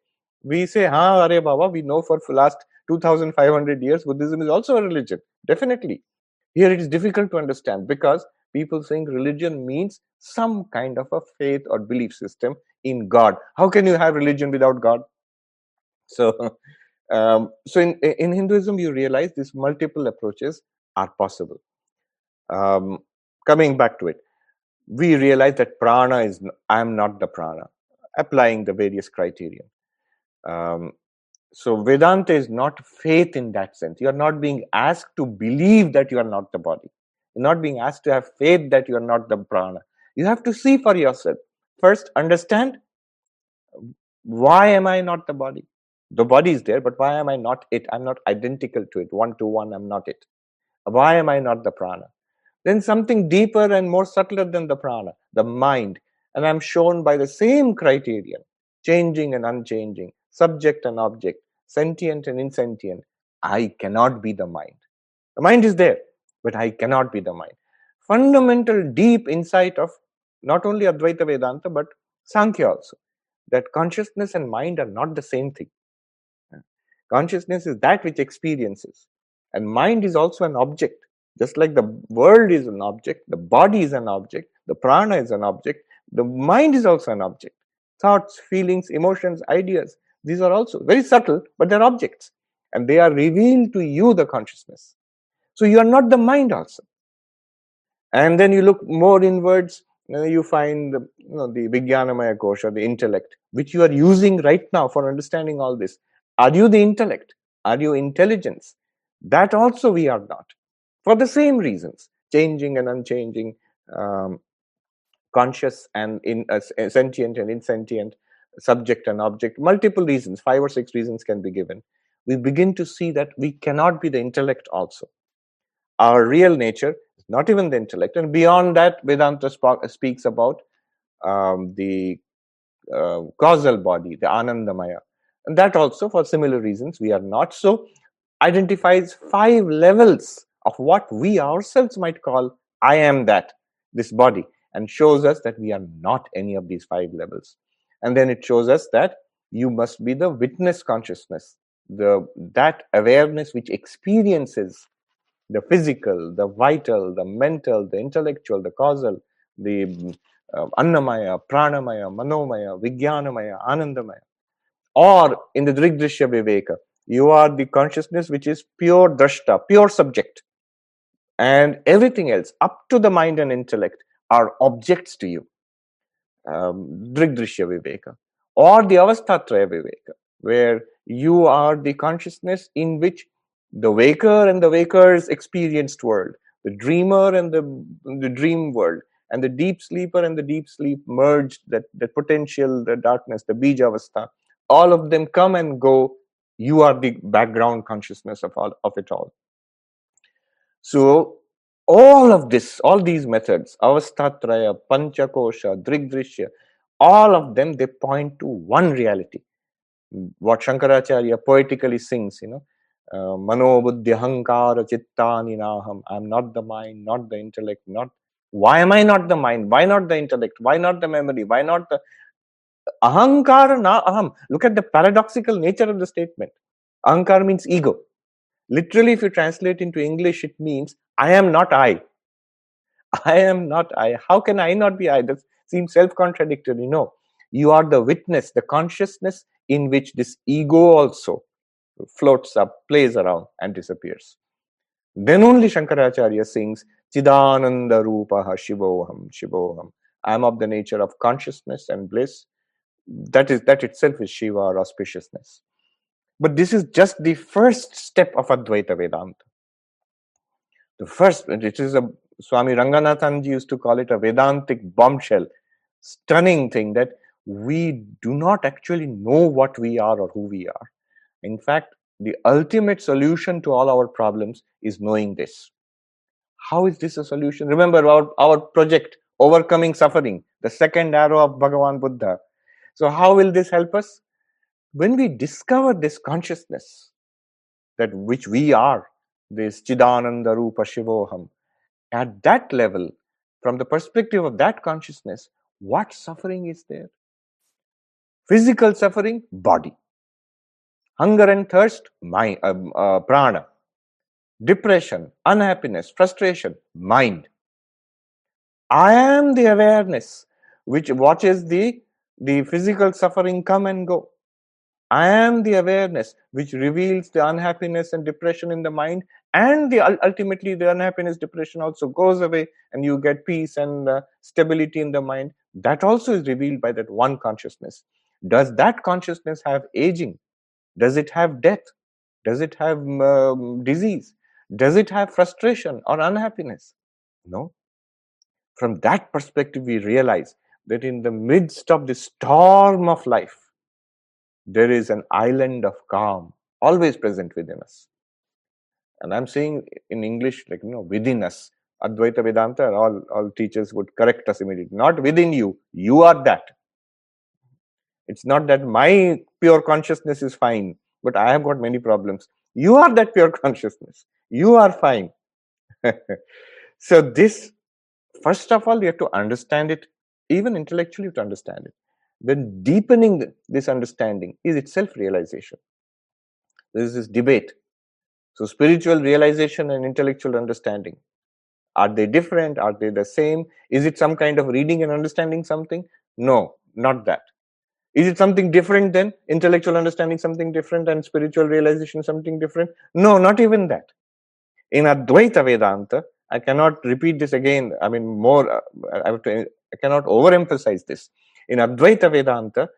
[SPEAKER 1] We say, ha, Are Baba, we know for last 2500 years Buddhism is also a religion. Definitely. Here it is difficult to understand because people think religion means some kind of a faith or belief system in God. How can you have religion without God? So, [LAUGHS] um, so in, in Hinduism, you realize these multiple approaches are possible. Um, coming back to it, we realize that prana is I am not the prana, applying the various criteria Um, so Vedanta is not faith in that sense. You are not being asked to believe that you are not the body. You're not being asked to have faith that you are not the prana. You have to see for yourself. First, understand why am I not the body? The body is there, but why am I not it? I'm not identical to it. One to one, I'm not it. Why am I not the prana? Then something deeper and more subtler than the prana, the mind. And I'm shown by the same criterion, changing and unchanging, subject and object, sentient and insentient. I cannot be the mind. The mind is there, but I cannot be the mind. Fundamental, deep insight of not only Advaita Vedanta, but Sankhya also, that consciousness and mind are not the same thing. Consciousness is that which experiences, and mind is also an object. Just like the world is an object, the body is an object, the prana is an object, the mind is also an object. Thoughts, feelings, emotions, ideas, these are also very subtle, but they're objects. And they are revealed to you, the consciousness. So you are not the mind also. And then you look more inwards, and you find the, you know, the Vijnanamaya Kosha, the intellect, which you are using right now for understanding all this. Are you the intellect? Are you intelligence? That also we are not. For the same reasons, changing and unchanging, um, conscious and in, uh, sentient and insentient, subject and object, multiple reasons, five or six reasons can be given. We begin to see that we cannot be the intellect also. Our real nature is not even the intellect. And beyond that, Vedanta speaks about um, the uh, causal body, the Anandamaya. And that also, for similar reasons, we are not. So, identifies five levels of what we ourselves might call I am that, this body, and shows us that we are not any of these five levels. And then it shows us that you must be the witness consciousness, the that awareness which experiences the physical, the vital, the mental, the intellectual, the causal, the uh, annamaya, pranamaya, manomaya, vijnanamaya, anandamaya. Or in the Drigdrishya Viveka, you are the consciousness which is pure drashta, pure subject. And everything else, up to the mind and intellect, are objects to you. Um, Drigdrishya Viveka. Or the Avasthatraya Viveka, where you are the consciousness in which the waker and the waker's experienced world, the dreamer and the, the dream world, and the deep sleeper and the deep sleep merged, that, that potential, the darkness, the Bijavastha, all of them come and go. You are the background consciousness of, all, of it all. So, all of this, all these methods, Avastatraya, Panchakosha, Drigdrishya, all of them, they point to one reality. What Shankaracharya poetically sings, you know, uh, Manobuddhyahankara Chittani Naham. I'm not the mind, not the intellect, not. Why am I not the mind? Why not the intellect? Why not the memory? Why not the. Ahankara na aham. Look at the paradoxical nature of the statement. Ahankara means ego. Literally, if you translate into English, it means I am not I. [LAUGHS] I am not I. How can I not be I? That seems self contradictory. No. You are the witness, the consciousness in which this ego also floats up, plays around, and disappears. Then only Shankaracharya sings Chidananda Rupaha Shivoham Shivoham. I am of the nature of consciousness and bliss. That is that itself is Shiva or auspiciousness. But this is just the first step of Advaita Vedanta. The first, it is a Swami Ranganathanji used to call it a Vedantic bombshell, stunning thing that we do not actually know what we are or who we are. In fact, the ultimate solution to all our problems is knowing this. How is this a solution? Remember our, our project, Overcoming Suffering, the second arrow of Bhagavan Buddha. So, how will this help us? When we discover this consciousness, that which we are, this Chidananda Rupa Shivoham, at that level, from the perspective of that consciousness, what suffering is there? Physical suffering, body. Hunger and thirst, mind, uh, uh, prana. Depression, unhappiness, frustration, mind. I am the awareness which watches the, the physical suffering come and go. I am the awareness which reveals the unhappiness and depression in the mind, and the ultimately the unhappiness, depression also goes away, and you get peace and uh, stability in the mind. That also is revealed by that one consciousness. Does that consciousness have aging? Does it have death? Does it have um, disease? Does it have frustration or unhappiness? No. From that perspective, we realize that in the midst of the storm of life, there is an island of calm always present within us. And I'm saying in English, like, you know, within us. Advaita Vedanta, all, all teachers would correct us immediately. Not within you, you are that. It's not that my pure consciousness is fine, but I have got many problems. You are that pure [LAUGHS] consciousness. You are fine. [LAUGHS] so, this, first of all, you have to understand it, even intellectually, to understand it then deepening this understanding is itself realization. There is this debate. So, spiritual realization and intellectual understanding are they different? Are they the same? Is it some kind of reading and understanding something? No, not that. Is it something different than intellectual understanding, something different, and spiritual realization, something different? No, not even that. In Advaita Vedanta, I cannot repeat this again. I mean, more, uh, I, have to, I cannot overemphasize this in Advaita Vedanta,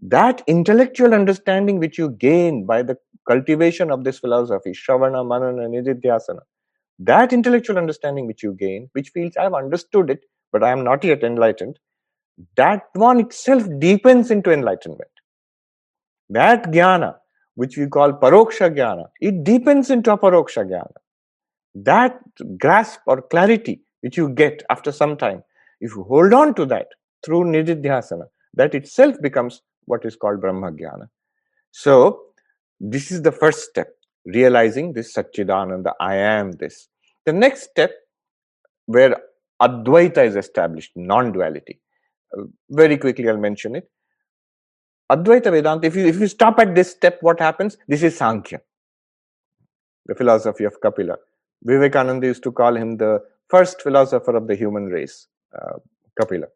[SPEAKER 1] that intellectual understanding which you gain by the cultivation of this philosophy, Shravana, Manana, Nididhyasana, that intellectual understanding which you gain, which feels I have understood it, but I am not yet enlightened, that one itself deepens into enlightenment. That jnana, which we call paroksha jnana, it deepens into aparoksha jnana. That grasp or clarity which you get after some time, if you hold on to that, through nididhyasana. That itself becomes what is called Brahma Jnana. So, this is the first step, realizing this Satchidananda, I am this. The next step, where Advaita is established, non duality. Uh, very quickly, I'll mention it. Advaita Vedanta, if you, if you stop at this step, what happens? This is Sankhya, the philosophy of Kapila. Vivekananda used to call him the first philosopher of the human race, uh, Kapila.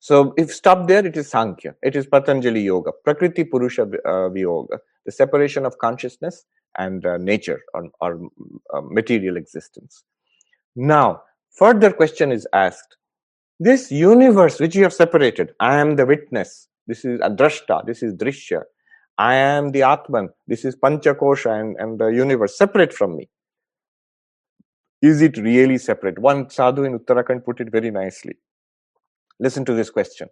[SPEAKER 1] So if stop there, it is Sankhya. It is Patanjali Yoga, Prakriti Purusha uh, Viyoga, the separation of consciousness and uh, nature or, or uh, material existence. Now, further question is asked. This universe which you have separated, I am the witness. This is Adrashta. This is Drishya. I am the Atman. This is Panchakosha and, and the universe separate from me. Is it really separate? One sadhu in Uttarakhand put it very nicely Listen to this question.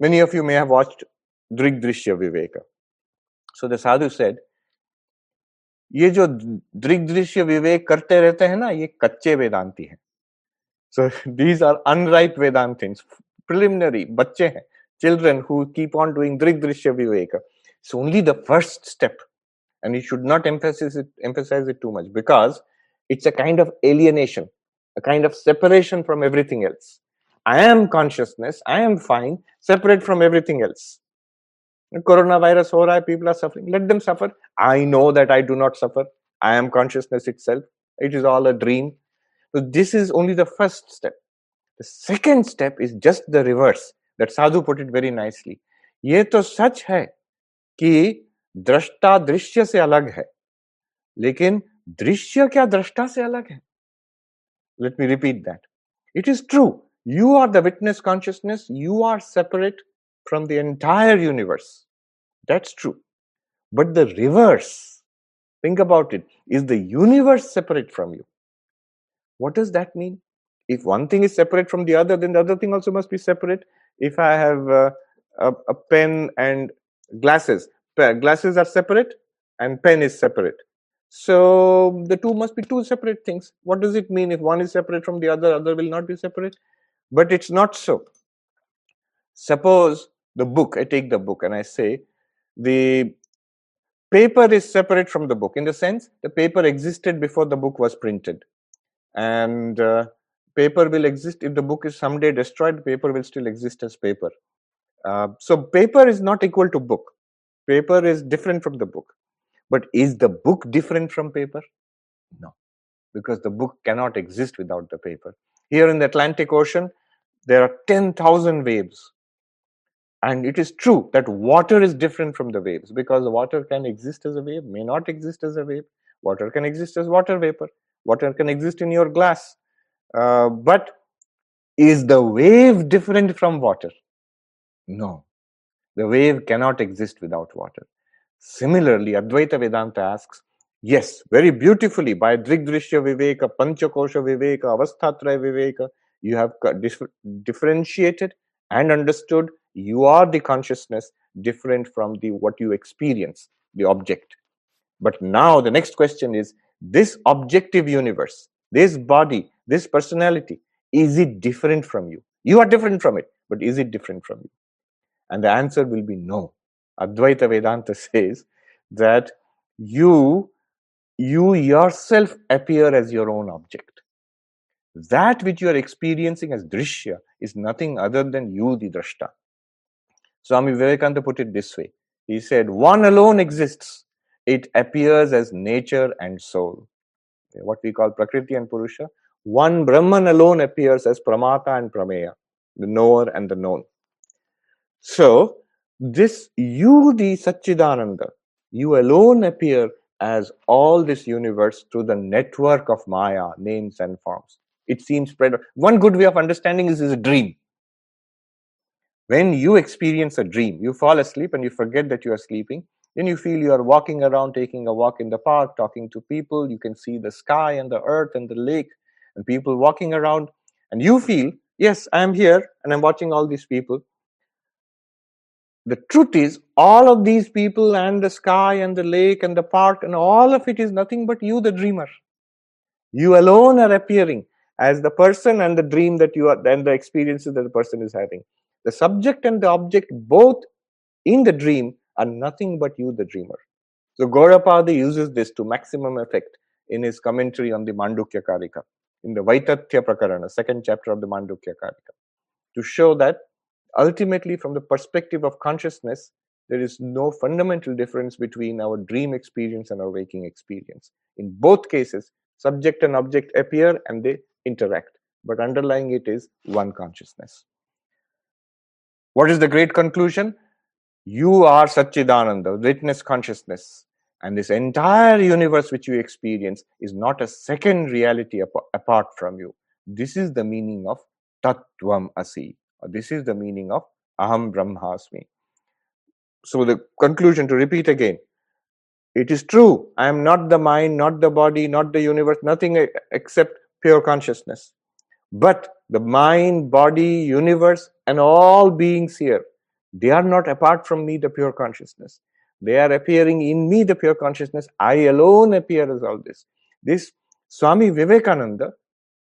[SPEAKER 1] Many of you may have watched Drigdrishya Viveka. So the sadhu said, ये जो दृग्दृश्य विवेक करते रहते हैं ना ये कच्चे वेदांती हैं so these are unripe वेदांतिन्स preliminary बच्चे हैं children who keep on doing drigdrishya viveka it's only the first step and you should not emphasize it emphasize it too much because it's a kind of alienation a kind of separation from everything else I am consciousness, I am fine, separate from everything else. Coronavirus ho raha people are suffering. Let them suffer. I know that I do not suffer. I am consciousness itself. It is all a dream. So this is only the first step. The second step is just the reverse. That sadhu put it very nicely. ये तो सच है कि दृष्टा दृश्य से अलग है लेकिन दृश्य क्या दृष्टा से अलग है let me repeat that it is true you are the witness consciousness, you are separate from the entire universe. That's true. But the reverse, think about it, is the universe separate from you? What does that mean? If one thing is separate from the other, then the other thing also must be separate. If I have uh, a, a pen and glasses, glasses are separate and pen is separate. So the two must be two separate things. What does it mean if one is separate from the other, other will not be separate? But it's not so. Suppose the book, I take the book and I say the paper is separate from the book. In the sense the paper existed before the book was printed. And uh, paper will exist. If the book is someday destroyed paper will still exist as paper. Uh, so paper is not equal to book. Paper is different from the book. But is the book different from paper? No. Because the book cannot exist without the paper. Here in the atlantic ocean there are 10000 waves and it is true that water is different from the waves because water can exist as a wave, may not exist as a wave. Water can exist as water vapor. Water can exist in your glass. Uh, but is the wave different from water? No. The wave cannot exist without water. Similarly, Advaita Vedanta asks, yes, very beautifully by Drigdrishya Viveka, Panchakosha Viveka, Avasthatraya Viveka, you have differentiated and understood you are the consciousness different from the what you experience the object. But now the next question is this objective universe this body this personality is it different from you? You are different from it but is it different from you? And the answer will be no. Advaita vedanta [LAUGHS] says that you you yourself appear as your own object that which you are experiencing as drishya is nothing other than you the drashta Swami Vivekananda put it this way. He said, One alone exists. It appears as nature and soul. What we call Prakriti and Purusha. One Brahman alone appears as Pramata and Prameya, the knower and the known. So, this you, the Satchidananda, you alone appear as all this universe through the network of Maya, names and forms. It seems spread. One good way of understanding this is a dream when you experience a dream, you fall asleep and you forget that you are sleeping. Then you feel you are walking around, taking a walk in the park, talking to people. You can see the sky and the earth and the lake and people walking around. And you feel, yes, I am here and I'm watching all these people. The truth is, all of these people and the sky and the lake and the park and all of it is nothing but you, the dreamer. You alone are appearing as the person and the dream that you are, and the experiences that the person is having. The subject and the object, both in the dream, are nothing but you, the dreamer. So Gaudapada uses this to maximum effect in his commentary on the Mandukya Karika, in the Vaitathya Prakarana, second chapter of the Mandukya Karika, to show that ultimately, from the perspective of consciousness, there is no fundamental difference between our dream experience and our waking experience. In both cases, subject and object appear and they interact, but underlying it is one consciousness. What is the great conclusion? You are Satchidananda, witness consciousness. And this entire universe which you experience is not a second reality ap- apart from you. This is the meaning of Tattvam Asi. This is the meaning of Aham Brahmasmi. So, the conclusion to repeat again it is true, I am not the mind, not the body, not the universe, nothing except pure consciousness. But the mind, body, universe, and all beings here, they are not apart from me, the pure consciousness. They are appearing in me, the pure consciousness. I alone appear as all this. This Swami Vivekananda,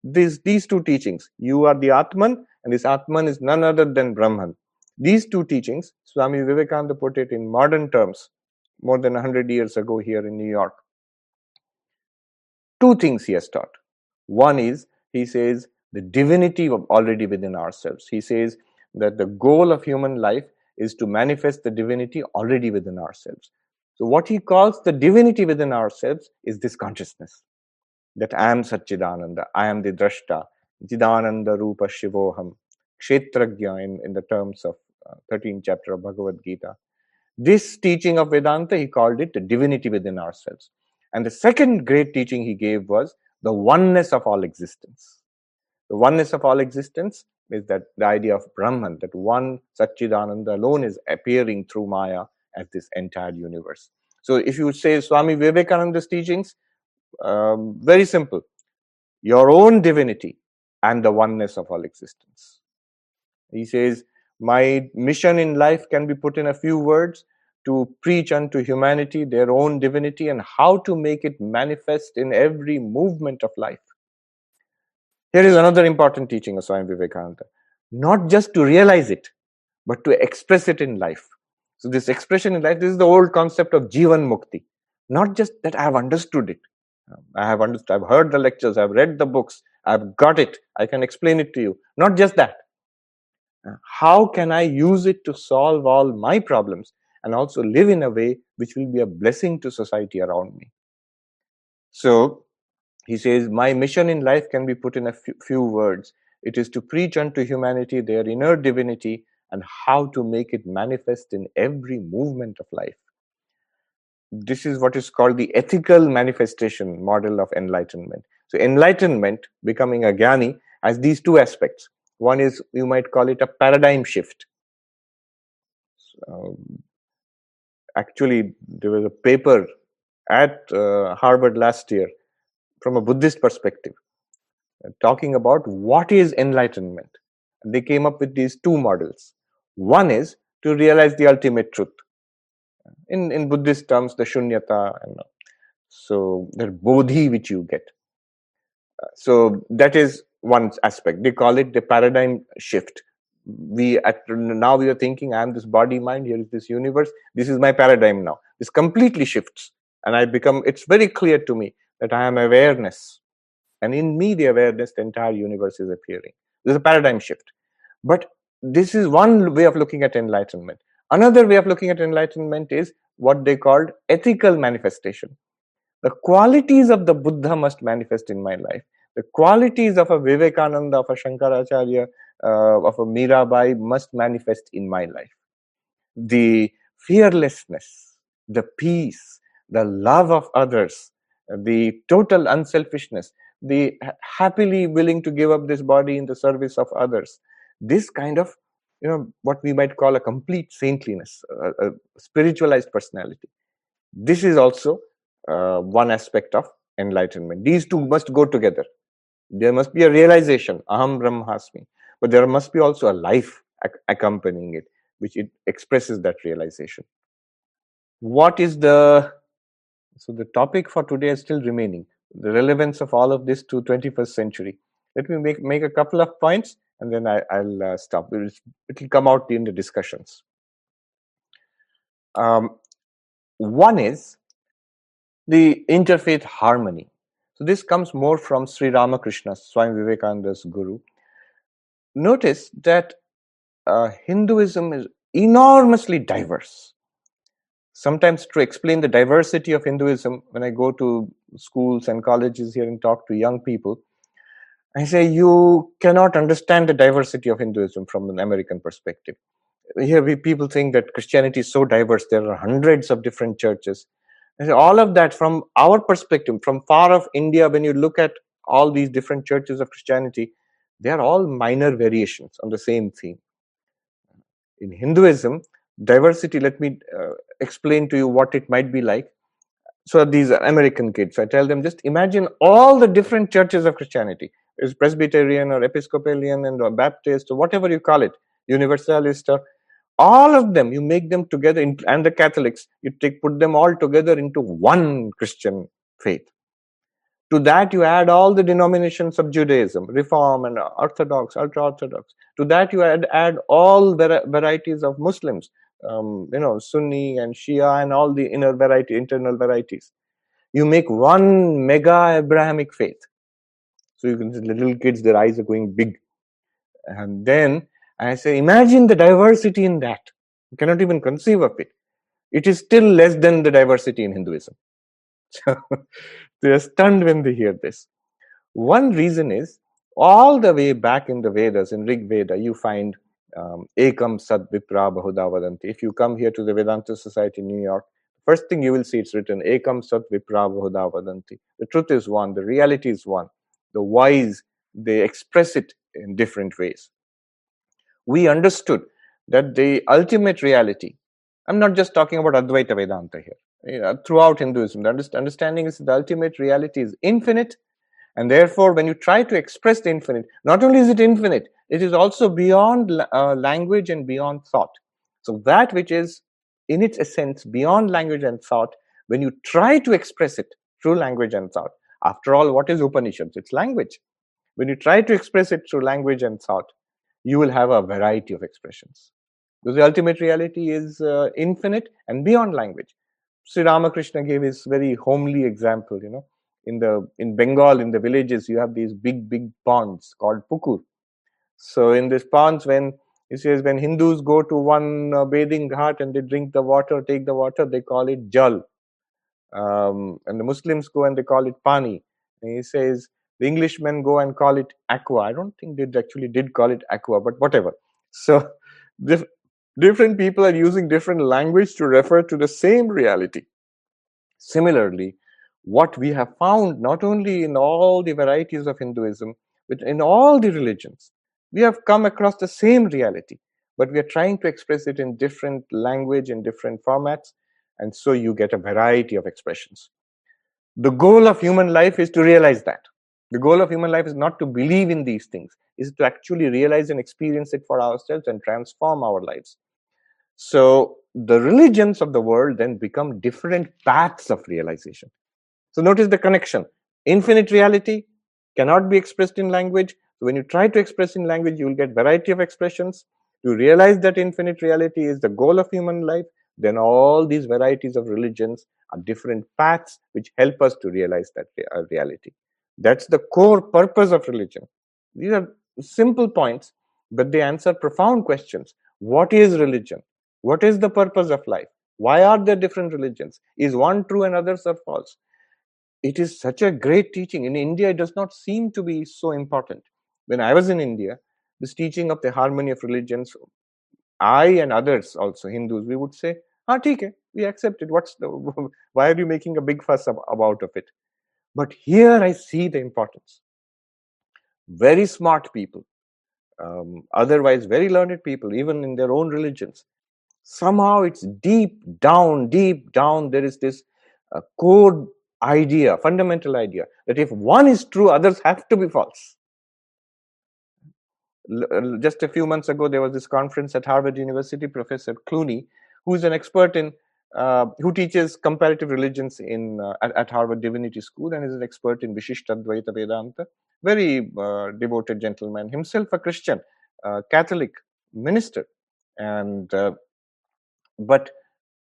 [SPEAKER 1] these, these two teachings, you are the Atman, and this Atman is none other than Brahman. These two teachings, Swami Vivekananda put it in modern terms more than 100 years ago here in New York. Two things he has taught. One is, he says, the divinity of already within ourselves. He says that the goal of human life is to manifest the divinity already within ourselves. So, what he calls the divinity within ourselves is this consciousness that I am Satchidananda, I am the Drashta, Chidananda Rupa Shivoham, Kshetragya in, in the terms of uh, 13th chapter of Bhagavad Gita. This teaching of Vedanta, he called it the divinity within ourselves. And the second great teaching he gave was the oneness of all existence. The oneness of all existence is that the idea of Brahman, that one Satchidananda alone is appearing through Maya as this entire universe. So if you say Swami Vivekananda's teachings, um, very simple. Your own divinity and the oneness of all existence. He says, My mission in life can be put in a few words. To preach unto humanity their own divinity and how to make it manifest in every movement of life. Here is another important teaching of Swami Vivekananda not just to realize it, but to express it in life. So, this expression in life, this is the old concept of Jivan Mukti. Not just that I have understood it, I have understood, I've heard the lectures, I've read the books, I've got it, I can explain it to you. Not just that. How can I use it to solve all my problems and also live in a way which will be a blessing to society around me? So, he says, My mission in life can be put in a few words. It is to preach unto humanity their inner divinity and how to make it manifest in every movement of life this is what is called the ethical manifestation model of enlightenment. So, enlightenment, becoming a Jnani, has these two aspects. One is you might call it a paradigm shift. Actually, there was a paper at uh, Harvard last year from a Buddhist perspective uh, talking about what is enlightenment. They came up with these two models. One is to realize the ultimate truth. In in buddhist terms the shunyata and so the bodhi which you get. Uh, so that is one aspect. They call it the paradigm shift we at now we are thinking i am this body mind here is this universe this is my paradigm now. This completely shifts and i become it's very clear to me that i am awareness. And in me the awareness the entire universe is appearing. There's a paradigm shift. But this is one way of looking at enlightenment. Another way of looking at enlightenment is what they called ethical manifestation. The qualities of the Buddha must manifest in my life. The qualities of a Vivekananda, of a Shankaracharya, uh, of a Mirabai must manifest in my life. The fearlessness, the peace, the love of others, the total unselfishness, the happily willing to give up this body in the service of others. This kind of you know what we might call a complete saintliness a, a spiritualized personality. This is also uh, one aspect of enlightenment. These two must go together. There must be a realization. Aham brahmasmi but there must be also a life ac- accompanying it which it expresses that realization what is the so the topic for today is still remaining the relevance of all of this to 21st century let me make, make a couple of points and then I, will uh, stop. It will come out in the discussions. Um, one is the interfaith harmony. So this comes more from Sri Ramakrishna, Swami Vivekananda's guru. Notice that uh, Hinduism is enormously diverse. Sometimes to explain the diversity of Hinduism, when I go to schools and colleges here and talk to young people, I say you cannot understand the diversity of Hinduism from an American perspective. Here, we, people think that Christianity is so diverse. There are hundreds of different churches. I say all of that, from our perspective, from far off India, when you look at all these different churches of Christianity, they are all minor variations on the same theme. In Hinduism, diversity, let me uh, explain to you what it might be like. So, these are American kids. I tell them just imagine all the different churches of Christianity is Presbyterian or Episcopalian and or Baptist or whatever you call it, Universalist or all of them, you make them together, in, and the Catholics, you take put them all together into one Christian faith. To that, you add all the denominations of Judaism, Reform and Orthodox, Ultra Orthodox. To that, you add, add all the varieties of Muslims, um, you know, Sunni and Shia and all the inner variety, internal varieties. You make one mega Abrahamic faith. So you can see little kids, their eyes are going big. And then I say, imagine the diversity in that. You cannot even conceive of it. It is still less than the diversity in Hinduism. [LAUGHS] They are stunned when they hear this. One reason is all the way back in the Vedas, in Rig Veda, you find um, Ekam Sat Vipra Bahuda. If you come here to the Vedanta Society in New York, first thing you will see it's written Ekam Sat Vipra Bahuda. The truth is one, the reality is one the wise, they express it in different ways. We understood that the ultimate reality, I'm not just talking about Advaita Vedanta here. Know, throughout Hinduism, the understanding is the ultimate reality is infinite, and therefore, when you try to express the infinite, not only is it infinite, it is also beyond uh, language and beyond thought. So, that which is in its essence beyond language and thought when you try to express it through language and thought. After all, what is Upanishads? It's language. When you try to express it through language and thought, you will have a variety of expressions. Because the ultimate reality is uh, infinite and beyond language. Sri Ramakrishna gave his very homely example, you know. In the in Bengal, in the villages, you have these big, big ponds called pukur. So in these ponds, when he says when Hindus go to one uh, bathing ghat and they drink the water, take the water, they call it jal. Um, and the Muslims go and they call it pani. And he says the Englishmen go and call it aqua. I don't think they actually did call it aqua, but whatever. So [LAUGHS] dif- different people are using different language to refer to the same reality. Similarly, what we have found not only in all the varieties of Hinduism, but in all the religions, we have come across the same reality, but we are trying to express it in different language, in different formats, and so you get a variety of expressions. The goal of human life is to realize that. The goal of human life is not to believe in these things, is to actually realize and experience it for ourselves and transform our lives. So the religions of the world then become different paths of realization. So notice the connection. Infinite reality cannot be expressed in language. When you try to express in language, you will get variety of expressions. To realize that infinite reality is the goal of human life, then all these varieties of religions are different paths which help us to realize that uh, reality. That's the core purpose of religion. These are simple points, but they answer profound questions. What is religion? What is the purpose of life? Why are there different religions? Is one true and others are false? It is such a great teaching. In India, it does not seem to be so important. When I was in India, this teaching of the harmony of religions, I and others also, Hindus, we would say, ah, okay, we accept it. What's the, [LAUGHS] why are you making a big fuss about of it? But here I see the importance. Very smart people, um, otherwise very learned people, even in their own religions, somehow it's deep down, deep down, there is this uh, core idea, fundamental idea that if one is true, others have to be false. L- just a few months ago, there was this conference at Harvard University. Professor Clooney, who is an expert in uh, who teaches comparative religions in uh, at, at, Harvard Divinity School and is an expert in Vishishtadvaita Vedanta. Very uh, devoted gentleman, himself a Christian, uh, Catholic minister, and uh, but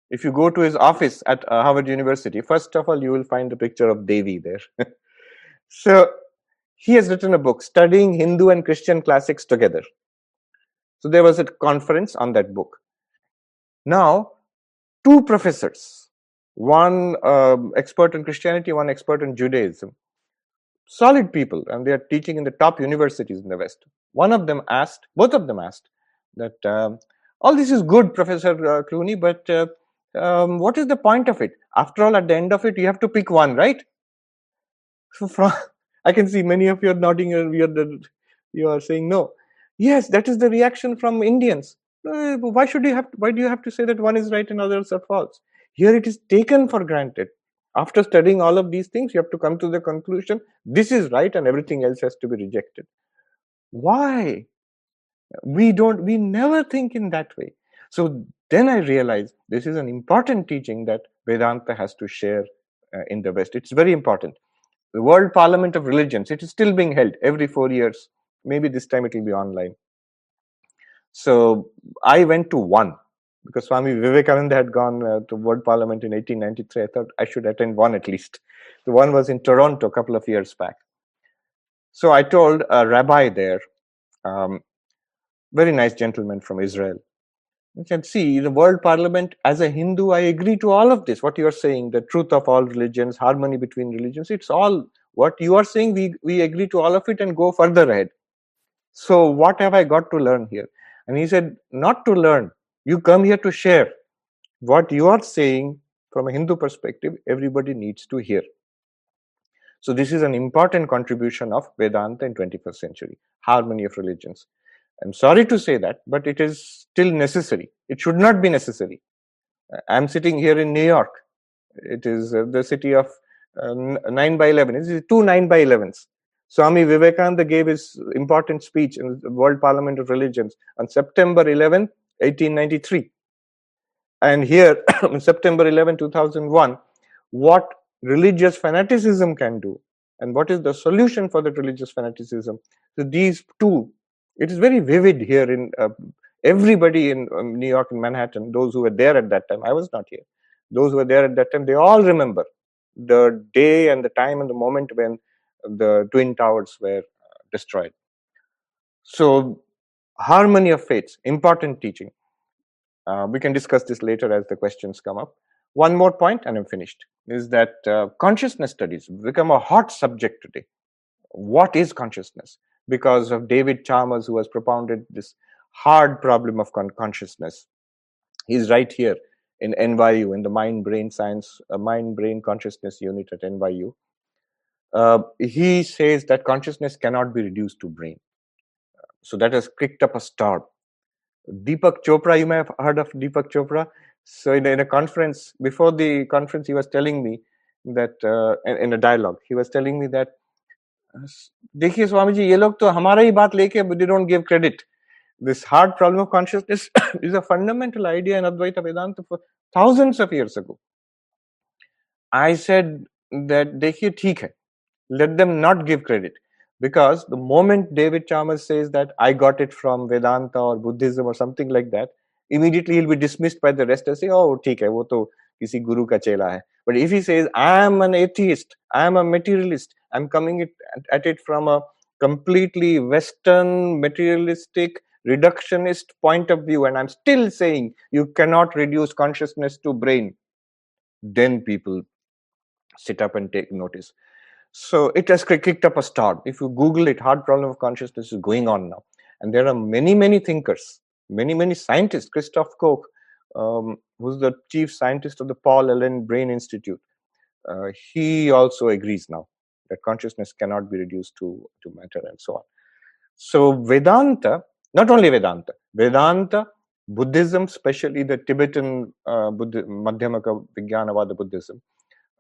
[SPEAKER 1] if you go to his office at uh, Harvard University, first of all, you will find a picture of Devi there. [LAUGHS] so he has written a book, Studying Hindu and Christian Classics Together. So there was a conference on that book. Now, two professors, one um, expert in Christianity, one expert in Judaism, solid people, and they are teaching in the top universities in the West. One of them asked, both of them asked, that um, all this is good, Professor uh, Clooney, but uh, um, what is the point of it? After all, at the end of it, you have to pick one, right? So [LAUGHS] from, I can see many of you are nodding and you are, you are saying no. Yes, that is the reaction from Indians. Uh, why should you have? To, why do you have to say that one is right and others are false? Here it is taken for granted. After studying all of these things, you have to come to the conclusion this is right and everything else has to be rejected. Why? we don't we never think in that way. So then i realized this is an important teaching that vedanta has to share uh, in the west. It's very important. The world parliament of religions it is still being held every 4 years. Maybe this time it will be online. So i went to one because swami vivekananda had gone uh, to world parliament in 1893 i thought i should attend one at least the one was in toronto a couple of years back so i told a rabbi there um, very nice gentleman from Israel. You can see the world parliament as a Hindu, I agree to all of this. What you are saying, the truth of all religions, harmony between religions, it's all what you are saying. We, we agree to all of it and go further ahead. So, what have I got to learn here? And he said, Not to learn. You come here to share. What you are saying from a Hindu perspective, everybody needs to hear. So, this is an important contribution of Vedanta in 21st century, harmony of religions. I'm sorry to say that, but it is still necessary. It should not be necessary. I'm sitting here in New York. It is uh, the city of uh, 9 by 11. It is two 9 by 11s. Swami Vivekananda gave his important speech in the World Parliament of Religions on September 11, 1893. And here, [COUGHS] on September 11, 2001, what religious fanaticism can do and what is the solution for that religious fanaticism. So these two, it is very vivid here in uh, everybody in um, New York and Manhattan, those who were there at that time, I was not here, those who were there at that time, they all remember the day and the time and the moment when the Twin Towers were uh, destroyed. So, harmony of faiths, important teaching. Uh, we can discuss this later as the questions come up. One more point, and I'm finished, is that uh, consciousness studies become a hot subject today. What is consciousness? Because of David Chalmers, who has propounded this hard problem of con- consciousness. He's right here in NYU, in the mind brain science, uh, mind brain consciousness unit at NYU. Uh, he says that consciousness cannot be reduced to brain. So that has kicked up a storm. Deepak Chopra, you may have heard of Deepak Chopra. So in a, in a conference, before the conference, he was telling me that uh, in, in a dialogue, he was telling me that देखिए स्वामी जी ये लोग तो हमारा ही बात लेके they don't give credit this hard problem of consciousness [COUGHS] is a fundamental idea in Advaita Vedanta for thousands of years ago. I said that dekhiye theek hai. Let them not give credit. because the moment David Chalmers says that I got it from Vedanta or Buddhism or something like that, immediately he'll be dismissed by the rest and say, oh, theek hai, wo to kisi guru hai. But if he says, I am an atheist, I am a materialist, I'm coming it, at it from a completely Western materialistic reductionist point of view and i'm still saying you cannot reduce consciousness to brain then people sit up and take notice so it has kicked up a storm if you google it hard problem of consciousness is going on now. And there are many many thinkers many many scientists. Christof koch um, who's the chief scientist of the paul allen brain institute uh, he also agrees now that consciousness cannot be reduced to to matter and so on. So vedanta not only Vedanta, Vedanta, Buddhism, especially the Tibetan uh, Buddha, Madhyamaka Vijnanavada Buddhism,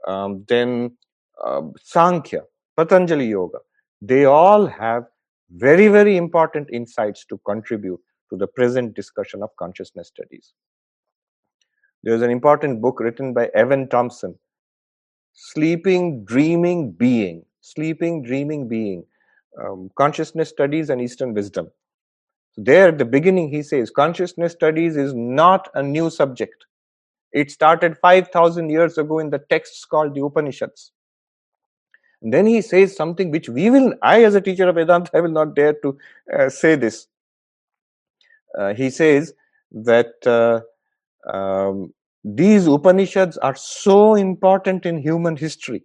[SPEAKER 1] um, then uh, Sankhya, Patanjali Yoga, they all have very, very important insights to contribute to the present discussion of consciousness studies. There's an important book written by Evan Thompson, Sleeping, Dreaming Being, Sleeping, Dreaming Being, um, Consciousness Studies and Eastern Wisdom. There at the beginning he says consciousness studies is not a new subject. It started 5000 years ago in the texts called the upanishads and then he says something which we will i as a teacher of vedanta i will not dare to uh, say this uh, he says that uh, um, these upanishads are so important in human history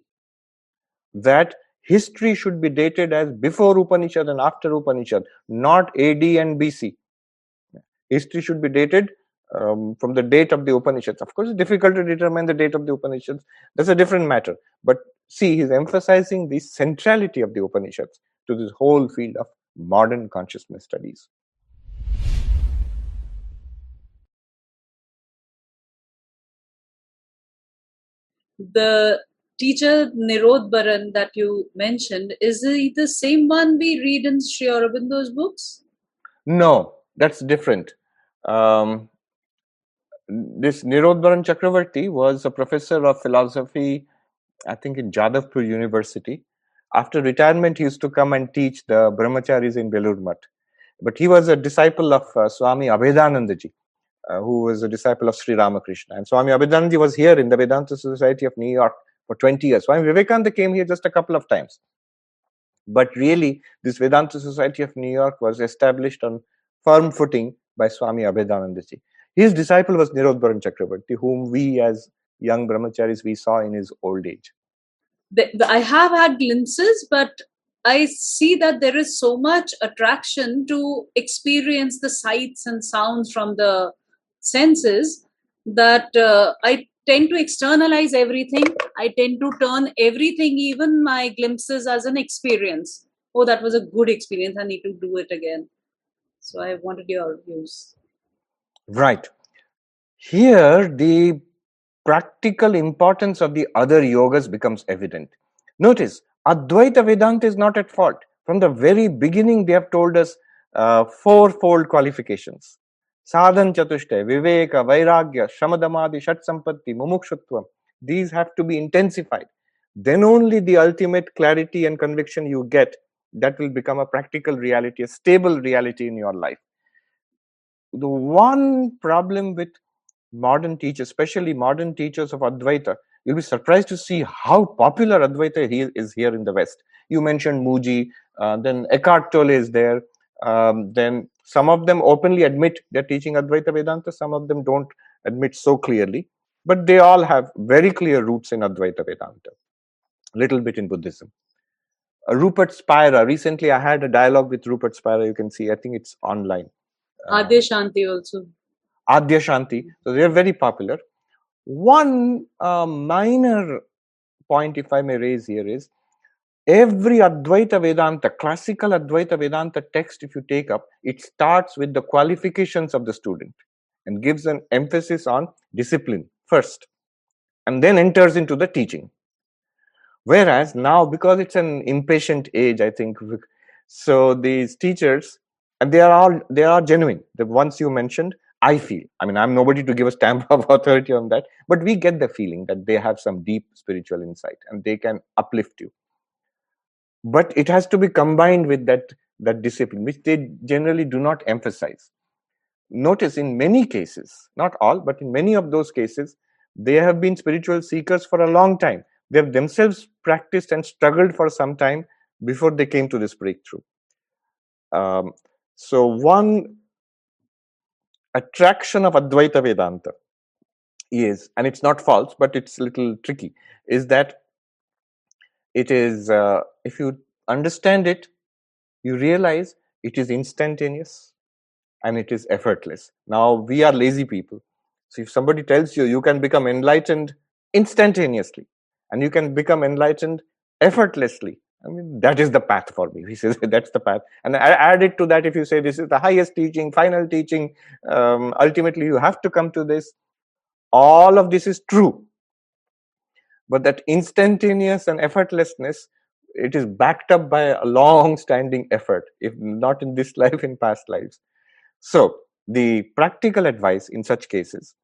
[SPEAKER 1] that history should be dated as before Upanishad and after Upanishad, not AD and BC. History should be dated um, from the date of the Upanishads. Of course, it's difficult to determine the date of the Upanishads. That's a different matter. But see, he's emphasizing the centrality of the Upanishads to this whole field of modern consciousness studies.
[SPEAKER 2] The teacher Nirod Baran that you mentioned, is he the same one we read in Sri Aurobindo's books?
[SPEAKER 1] No, that's different. Um, this Nirodbaran Chakravarti was a professor of philosophy, I think in Jadavpur University. After retirement, he used to come and teach the brahmacharis in Belur Math. But he was a disciple of uh, Swami Abhedanandaji, uh, who was a disciple of Sri Ramakrishna. And Swami Abhedanandaji was here in the Vedanta Society of New York for 20 years. Swami Vivekananda came here just a couple of times. But really, this Vedanta Society of New York was established on firm footing by Swami Abhedanandaji. His disciple was Nirodbaran Chakravarti, whom we as young brahmacharis we saw in his old age.
[SPEAKER 2] I have had glimpses, but I see that there is so much attraction to experience the sights and sounds from the senses that uh, I tend to externalize everything. I tend to turn everything, even my glimpses, as an experience. Oh, that was a good experience. I need to do it again. So I wanted your views.
[SPEAKER 1] Right. Here, the practical importance of the other yogas becomes evident. Notice, Advaita Vedanta is not at fault. From the very beginning, they have told us uh, fourfold qualifications sadhan chatushtay, viveka, vairagya, shamadamadi, shat sampatti, mumukshutvam. These have to be intensified. Then only the ultimate clarity and conviction you get that will become a practical reality, a stable reality in your life. The one problem with modern teachers, especially modern teachers of Advaita, you'll be surprised to see how popular Advaita is here in the West. You mentioned Mooji, uh, then Eckhart Tolle is there. Um, then some of them openly admit they're teaching Advaita Vedanta, some of them don't admit so clearly, but they all have very clear roots in Advaita Vedanta, little bit in Buddhism. Uh, Rupert Spira, recently I had a dialogue with Rupert Spira, you can see, I think it's online.
[SPEAKER 2] Uh, Adyashanti also.
[SPEAKER 1] Adyashanti. So they are very popular. One uh, minor point, if I may raise here, is every Advaita Vedanta, classical Advaita Vedanta text, if you take up, it starts with the qualifications of the student and gives an emphasis on discipline first and then enters into the teaching. Whereas now, because it's an impatient age, I think, so these teachers, and they are all they are genuine. The ones you mentioned, I feel. I mean, I'm nobody to give a stamp [LAUGHS] of authority on that, but we get the feeling that they have some deep spiritual insight and they can uplift you. But it has to be combined with that that discipline, which they generally do not emphasize. Notice in many cases, not all, but in many of those cases, they have been spiritual seekers for a long time. They have themselves practiced and struggled for some time before they came to this breakthrough. Um, so, one attraction of Advaita Vedanta is, and it's not false, but it's a little tricky, is that it is, uh, if you understand it, you realize it is instantaneous and it is effortless. Now, we are lazy people. So, if somebody tells you you can become enlightened instantaneously and you can become enlightened effortlessly, I mean, that is the path for me. [LAUGHS] He says that's the path. And I add it to that if you say this is the highest teaching, final teaching, um, ultimately you have to come to this. All of this is true. But that instantaneous and effortlessness, it is backed up by a long standing effort, if not in this [LAUGHS] life, in past lives. So, the practical advice in such cases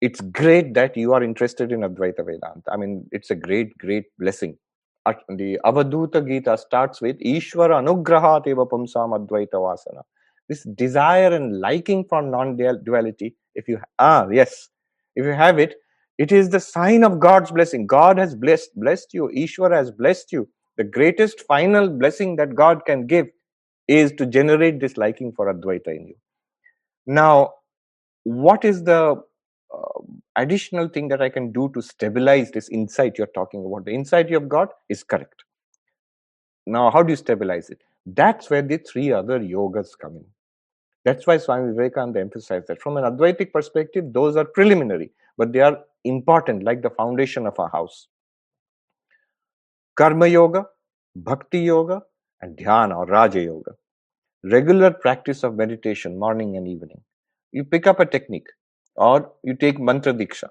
[SPEAKER 1] it's great that you are interested in Advaita Vedanta. I mean, it's a great, great blessing the Avadhuta Gita starts with Ishvara Anugrahat eva pumsam Advaita Vasana. This desire and liking for non-duality, if you ah yes, if you have it, it is the sign of God's blessing. God has blessed blessed you. Ishvara has blessed you. The greatest final blessing that God can give is to generate this liking for Advaita in you. Now, what is the Um, additional thing that I can do to stabilize this insight you're talking about. The insight you have got is correct. Now, how do you stabilize it? That's where the three other yogas come in. That's why Swami Vivekananda emphasized that from an Advaitic perspective, those are preliminary, but they are important, like the foundation of a house. Karma Yoga, Bhakti Yoga, and Dhyana or Raja Yoga. Regular practice of meditation, morning and evening. You pick up a technique or you take mantra diksha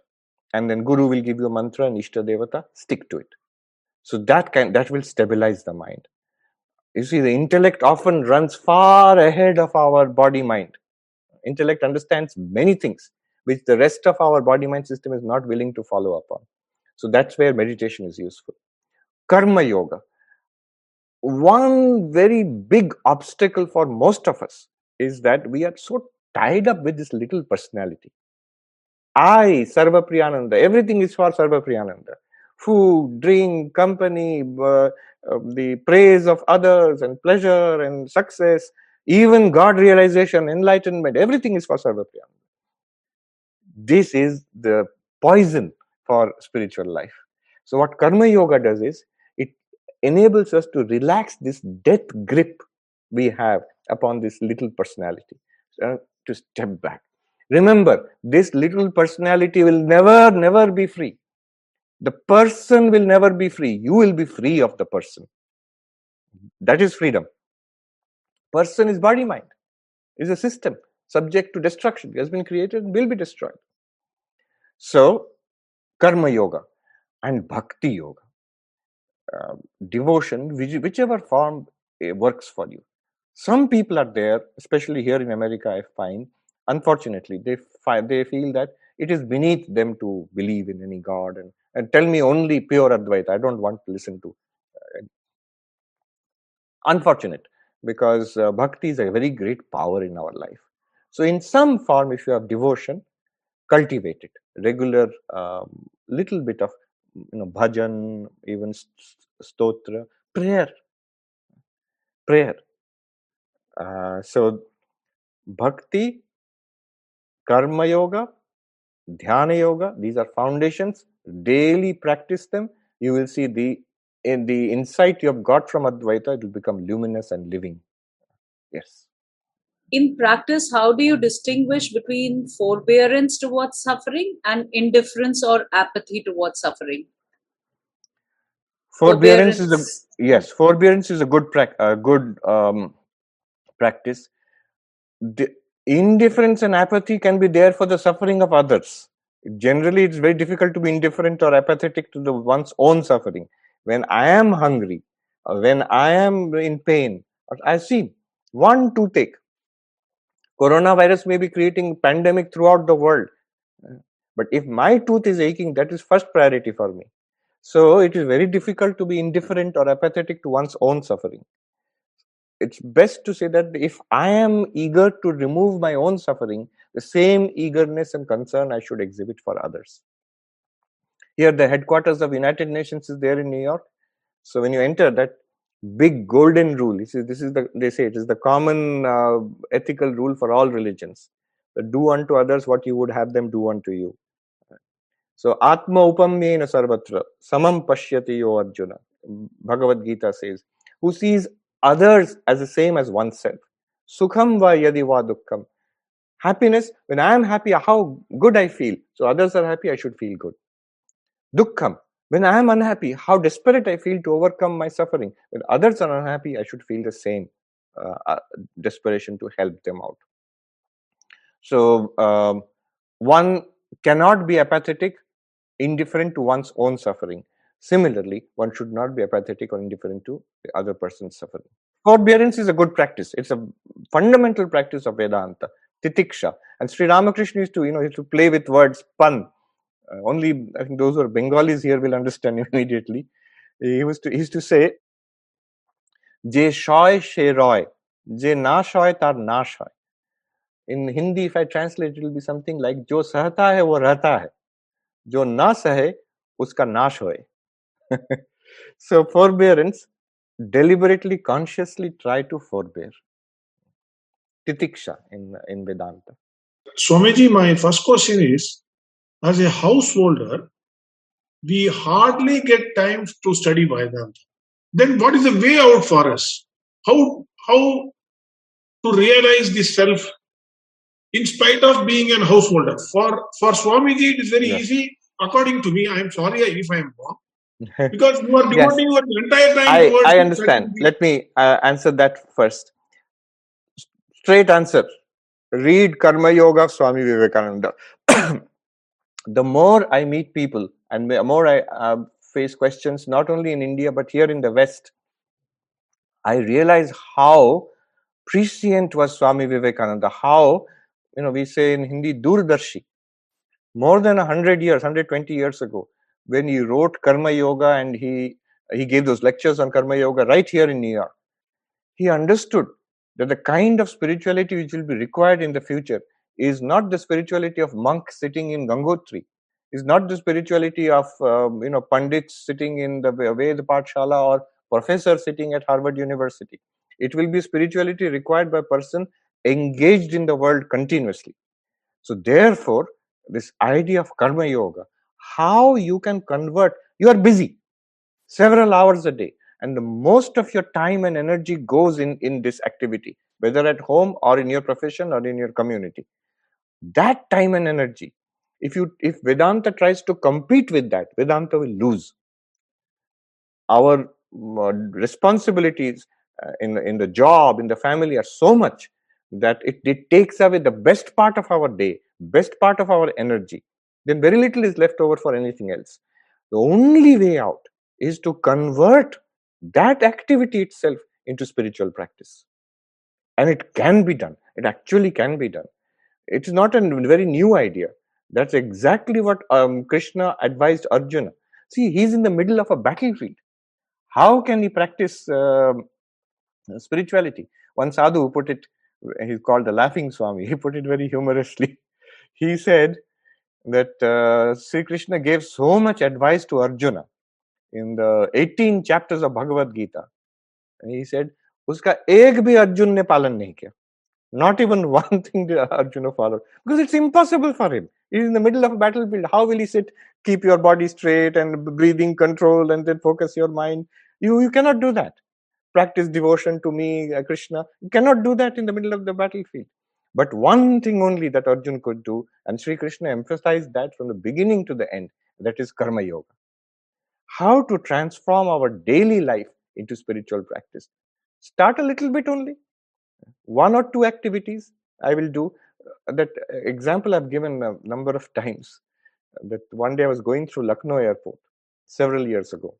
[SPEAKER 1] and then guru will give you a mantra and ishta devata stick to it. So that kind that will stabilize the mind. You see the intellect often runs far ahead of our body mind. Intellect understands many things which the rest of our body mind system is not willing to follow up on. So that's where meditation is useful. Karma yoga. One very big obstacle for most of us is that we are so tied up with this little personality I, Sarva Priyananda, everything is for Sarva Priyananda. Food, drink, company, uh, uh, the praise of others, and pleasure and success, even God realization, enlightenment, everything is for Sarva Priyananda. This is the poison for spiritual life. So, what Karma Yoga does is it enables us to relax this death grip we have upon this little personality, uh, to step back Remember, this little personality will never, never be free. The person will never be free. You will be free of the person. That is freedom. Person is body mind, is a system subject to destruction. It has been created and will be destroyed. So, karma yoga and bhakti yoga, uh, devotion, which, whichever form uh, works for you. Some people are there, especially here in America, I find, unfortunately they find they feel that it is beneath them to believe in any god and, and tell me only pure advaita. I don't want to listen to uh, unfortunate because uh, bhakti is a very great power in our life. So in some form if you have devotion cultivate it. Regular um, little bit of you know bhajan even stotra prayer. Prayer. Uh, so bhakti karma yoga dhyana yoga these are foundations. Daily practice them. You will see the in the insight you have got from advaita it will become luminous and living. Yes.
[SPEAKER 2] In practice how do you distinguish between forbearance towards suffering and indifference or apathy towards suffering?
[SPEAKER 1] Forbearance, forbearance. is a yes forbearance is a good pra- a good um, practice. The indifference and apathy can be there for the suffering of others. Generally, it's very difficult to be indifferent or apathetic to the one's own suffering. When I am hungry, when I am in pain, I see one toothache. Coronavirus may be creating pandemic throughout the world, but if my tooth is aching, that is first priority for me. So it is very difficult to be indifferent or apathetic to one's own suffering it's best to say that if I am eager to remove my own suffering, the same eagerness and concern I should exhibit for others. Here, the headquarters of United Nations is there in New York. So when you enter that big golden rule, this is, this is the they say it is the common uh, ethical rule for all religions. Do unto others what you would have them do unto you. So Atma upamyena sarvatra samam pashyati yo Arjuna. Bhagavad Gita says, who sees others as the same as oneself. Sukham va yadi va dukkham. Happiness, when I am happy, how good I feel. So others are happy, I should feel good. Dukkham, when I am unhappy, how desperate I feel to overcome my suffering. When others are unhappy, I should feel the same uh, uh, desperation to help them out. So um, one cannot be apathetic, indifferent to one's own suffering. Similarly, one should not be apathetic or indifferent to the other person's suffering. Forbearance is a good practice. It's a fundamental practice of Vedanta, titiksha. And Sri Ramakrishna used to, you know, used to play with words, pan. Uh, only I think those who are Bengalis here will understand [LAUGHS] immediately. He was to he used to say, "Je shoy she roy, je na shoy tar na shoy." In Hindi, if I translate, it will be something like, "Jo sahta hai wo rehta hai, jo na sahe uska nash hoye." So forbearance deliberately consciously try to forbear. Titiksha in in vedanta.
[SPEAKER 3] Swamiji my first question is as a householder we hardly get time to study vedanta. Then what is the way out for us? How how to realize the self in spite of being a householder for for swamiji it is very yeah. easy. According to me i am sorry if i am wrong [LAUGHS] because you are devoting yes. your entire time
[SPEAKER 1] I, I understand. Let me uh, answer that first. Straight answer. Read Karma Yoga of Swami Vivekananda. [CLEARS THROAT] the more I meet people and the more I uh, face questions, not only in India but here in the West, I realize how prescient was Swami Vivekananda. How, you know, we say in Hindi, Durdarshi. More than 100 years, 120 years ago, when he wrote Karma Yoga and he he gave those lectures on Karma Yoga right here in New York, he understood that the kind of spirituality which will be required in the future is not the spirituality of monks sitting in Gangotri, is not the spirituality of um, you know pandits sitting in the Ved Pathshala or professor sitting at Harvard University. It will be spirituality required by person engaged in the world continuously. So therefore, this idea of karma yoga how you can convert. You are busy several hours a day and most of your time and energy goes in in this activity whether at home or in your profession or in your community. That time and energy if you if vedanta tries to compete with that vedanta will lose. Our uh, responsibilities uh, in in the job in the family are so much that it, it takes away the best part of our day best part of our energy then very little is left over for anything else. The only way out is to convert that activity itself into spiritual practice. And it can be done. It actually can be done. It is not a very new idea. That's exactly what um, Krishna advised Arjuna. See, he's in the middle of a battlefield. How can he practice uh, spirituality? One sadhu put it, he's called the laughing Swami, [LAUGHS] he put it very humorously. He said that uh, Sri Krishna gave so much advice to Arjuna in the 18 chapters of Bhagavad Gita. And he said, Uska ek bhi Arjun ne palan nahi kiya. Not even [LAUGHS] one thing did Arjuna follow because it's impossible for him. He's in the middle of a battlefield. How will he sit, keep your body straight and breathing control and then focus your mind? You, you cannot do that. Practice devotion to me, uh, Krishna. You cannot do that in the middle of the battlefield. But one thing only that Arjun could do, and Sri Krishna emphasized that from the beginning to the end, that is Karma Yoga. How to transform our daily life into spiritual practice. Start a little bit only. One or two activities I will do. That example I've given a number of times. That one day I was going through Lucknow airport several years ago.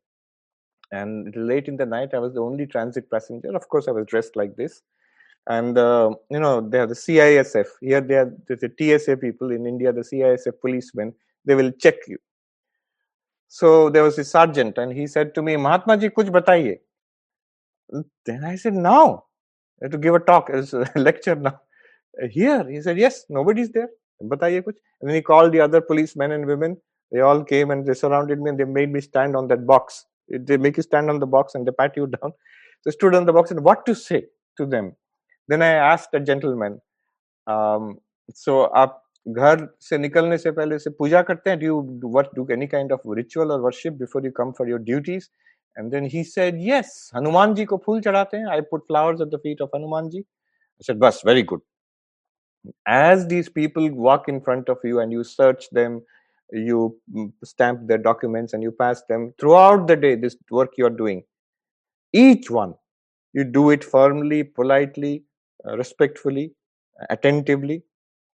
[SPEAKER 1] And late in the night, I was the only transit passenger. Of course, I was dressed like this and uh, you know they have the CISF here they are the TSA people in India the CISF policemen they will check you. So there was a sergeant and he said to me Mahatma ji kuch bataiye? Then I said now to give a talk [LAUGHS] a lecture now. Here he said yes nobody's there. Bataiye kuch. And then he called the other policemen and women. They all came and they surrounded me and they made me stand on that box. They make you stand on the box and they pat you [LAUGHS] down. I stood on the box and what to say to them then I asked a gentleman, um, so आप घर से निकलने से पहले से पूजा करते हैं? Do you what do any kind of ritual or worship before you come for your duties? And then he said, yes, Hanuman ji ko phul chadate hain. I put flowers at the feet of Hanuman ji. I said, bas, very good. As these people walk in front of you and you search them, you mm, stamp their documents and you pass them throughout the day, this work you are doing, each one, you do it firmly, politely, uh, respectfully, attentively,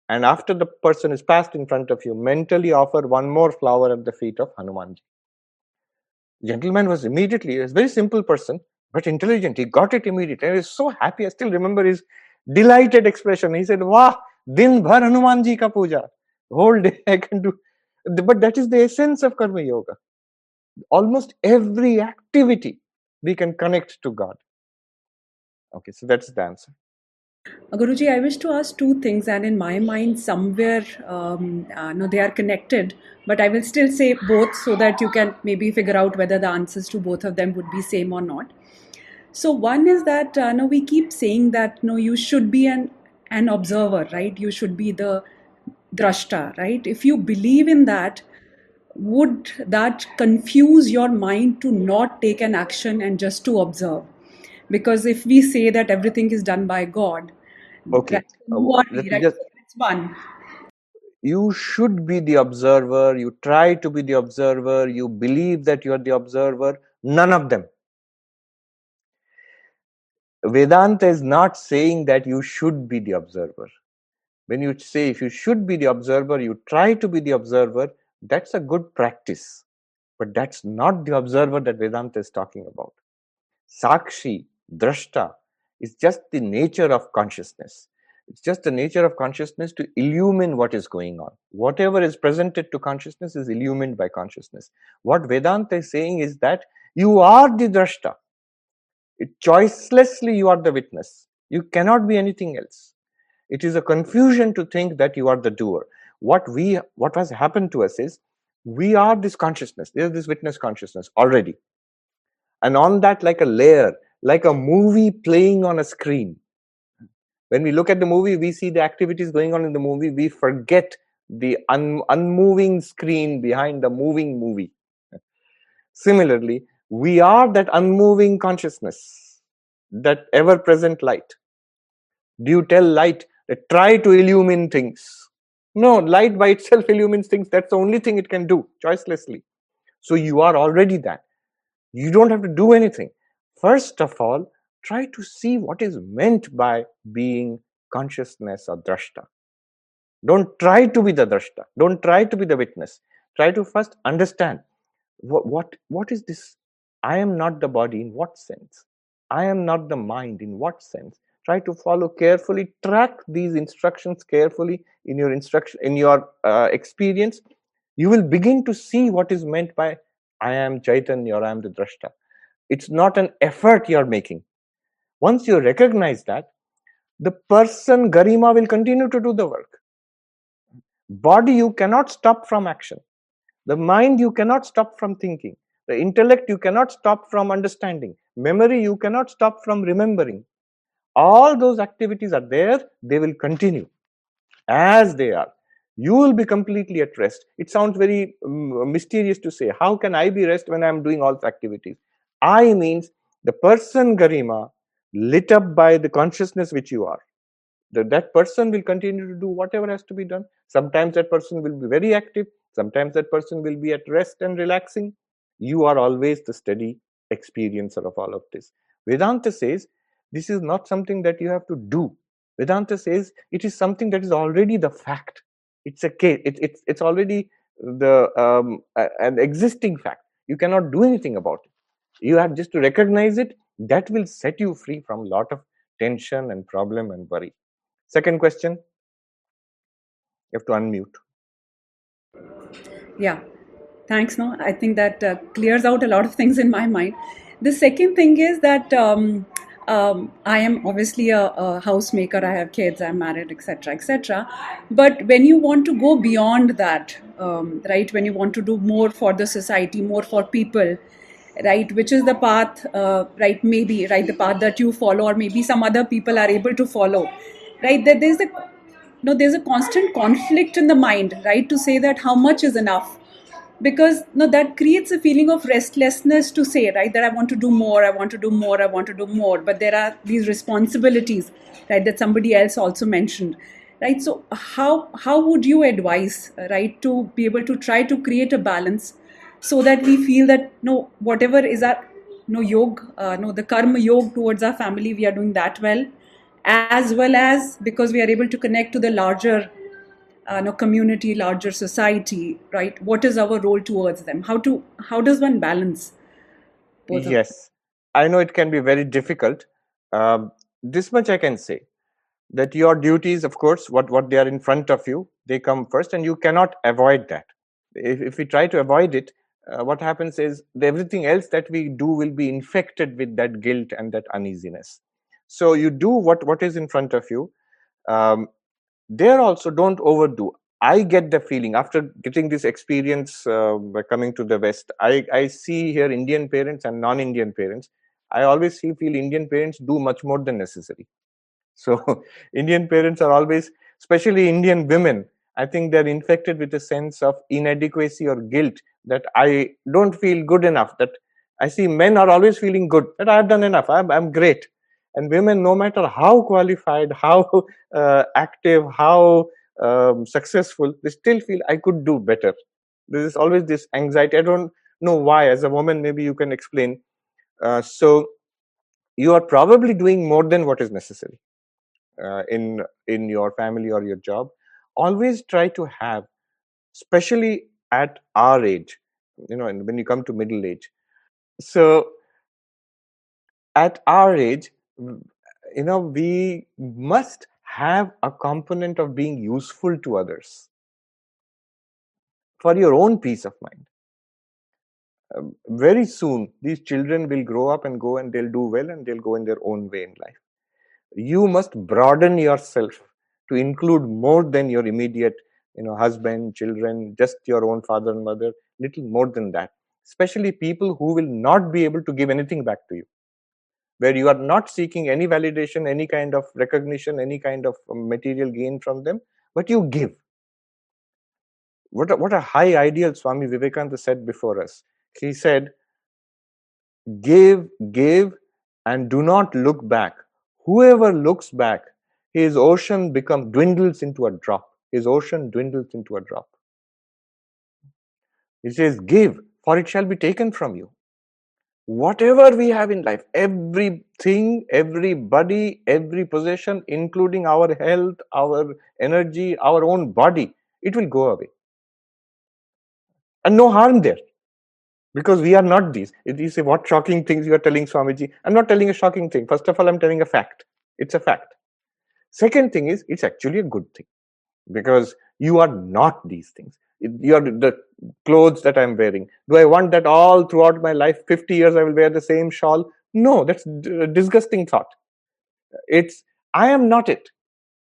[SPEAKER 1] and after the person is passed in front of you, mentally offer one more flower at the feet of Hanumanji. Gentleman was immediately, he a very simple person, but intelligent. He got it immediately. He was so happy. I still remember his delighted expression. He said, Wah, din bhar Hanumanji ka puja. Whole day [LAUGHS] I can do. But that is the essence of Karma Yoga. Almost every activity we can connect to God. Okay, so that's the answer.
[SPEAKER 4] Guruji, I wish to ask two things, and in my mind, somewhere, um, uh, no, they are connected. But I will still say both, so that you can maybe figure out whether the answers to both of them would be same or not. So one is that uh, no, we keep saying that no, you should be an an observer, right? You should be the drashta, right? If you believe in that, would that confuse your mind to not take an action and just to observe? Because if we say that everything is done by God,
[SPEAKER 1] Okay.
[SPEAKER 4] that's
[SPEAKER 1] Uh,
[SPEAKER 4] what
[SPEAKER 1] let
[SPEAKER 4] we,
[SPEAKER 1] me
[SPEAKER 4] right?
[SPEAKER 1] just
[SPEAKER 4] That's one.
[SPEAKER 1] you should be the observer. You try to be the observer. You believe that you are the observer. None of them. Vedanta is not saying that you should be the observer. When you say if you should be the observer you try to be the observer that's a good practice. But that's not the observer that vedanta is talking about. Sakshi drashta is just the nature of consciousness it's just the nature of consciousness to illumine what is going on. Whatever is presented to consciousness is illumined by consciousness. What Vedanta is saying is that you are the drashta. It, choicelessly, you are the witness. You cannot be anything else. It is a confusion to think that you are the doer. What we, what has happened to us is we are this consciousness. There is this witness consciousness already, and on that, like a layer, like a movie playing on a screen. When we look at the movie we see the activities going on in the movie we forget the un- unmoving screen behind the moving movie. Similarly we are that unmoving consciousness that ever present light. Do you tell light that try to illumine things? No light by itself illumines things that's the only thing it can do choicelessly. So you are already that. You don't have to do anything first of all try to see what is meant by being consciousness or drashta. Don't try to be the drashta. Don't try to be the witness. Try to first understand what, what, what is this? I am not the body in what sense? I am not the mind in what sense? try to follow carefully track these instructions carefully in your instruction in your uh, experience you will begin to see what is meant by i am chaitanya or i am the drashta it's not an effort you're making. Once you recognize that the person garima will continue to do the work. Body you cannot stop from action. The mind you cannot stop from thinking. The intellect you cannot stop from understanding. Memory you cannot stop from remembering. All those activities are there they will continue. As they are. You will be completely at rest. It sounds very um, mysterious to say how can i be rest when i'm doing all the activities i means the person garima lit up by the consciousness which you are. That that person will continue to do whatever has to be done. Sometimes that person will be very active. Sometimes that person will be at rest and relaxing. You are always the steady experiencer of all of this. Vedanta says this is not something that you have to do. Vedanta says it is something that is already the fact. It's a case it, it's it's already the um, an existing fact. You cannot do anything about it you have just to recognize it that will set you free from a lot of tension and problem and worry second question you have to unmute
[SPEAKER 4] yeah thanks no i think that uh, clears out a lot of things in my mind the second thing is that um, um, I am obviously a, a housemaker. I have kids. I'm married, etc., etc. But when you want to go beyond that, um, right? When you want to do more for the society, more for people, right? Which is the path, uh, right? Maybe right the path that you follow, or maybe some other people are able to follow, right? That there's a no, there's a constant conflict in the mind, right? To say that how much is enough because no that creates a feeling of restlessness to say right that i want to do more i want to do more i want to do more but there are these responsibilities right that somebody else also mentioned right so how how would you advise right to be able to try to create a balance so that we feel that no whatever is our no yog uh, no the karma yog towards our family we are doing that well. As well as because we are able to connect to the larger uh, no community larger society right? What is our role towards them? How to how does one balance
[SPEAKER 1] yes. I know it can be very difficult. Um, this much i can say that your duties of course what what they are in front of you they come first and you cannot avoid that. If, if we try to avoid it uh, what happens is everything else that we do will be infected with that guilt and that uneasiness. So you do what what is in front of you. Um, there also don't overdo. I get the feeling after getting this experience uh, by coming to the west i i see here indian parents and non-indian parents. I always see, feel indian parents do much more than necessary. So [LAUGHS] indian parents are always especially indian women i think they're infected with a sense of inadequacy or guilt that i don't feel good enough that i see men are always feeling good that i've done enough i'm, I'm great. And women no matter how qualified [LAUGHS] how uh, active how um, successful they still feel i could do better. There is always this anxiety. I don't know why as a woman maybe you can explain. Uh, so you are probably doing more than what is necessary uh, in in your family or your job always try to have especially at our age you know and when you come to middle age. So at our age you know we must have a component of being useful to others. For your own peace of mind. Um, very soon these children will grow up and go and they'll do well and they'll go in their own way in life. You must broaden yourself to include more than your immediate you know husband children just your own father and mother little more than that especially people who will not be able to give anything back to you where you are not seeking any validation, any kind of recognition, any kind of um, material gain from them, but you give. What a, what a high ideal Swami Vivekananda said before us. He said, Give, give, and do not look back. Whoever looks back, his ocean become dwindles into a drop. His ocean dwindles into a drop. He says, Give, for it shall be taken from you whatever we have in life everything everybody every possession including our health our energy our own body it will go away and no harm there because we are not these you say what shocking things you are telling swamiji i'm not telling a shocking thing first of all i'm telling a fact It's a fact. Second thing is, it's actually a good thing because you are not these things. You are the clothes that I'm wearing. Do I want that all throughout my life? 50 years I will wear the same shawl? No, that's a disgusting thought. It's, I am not it.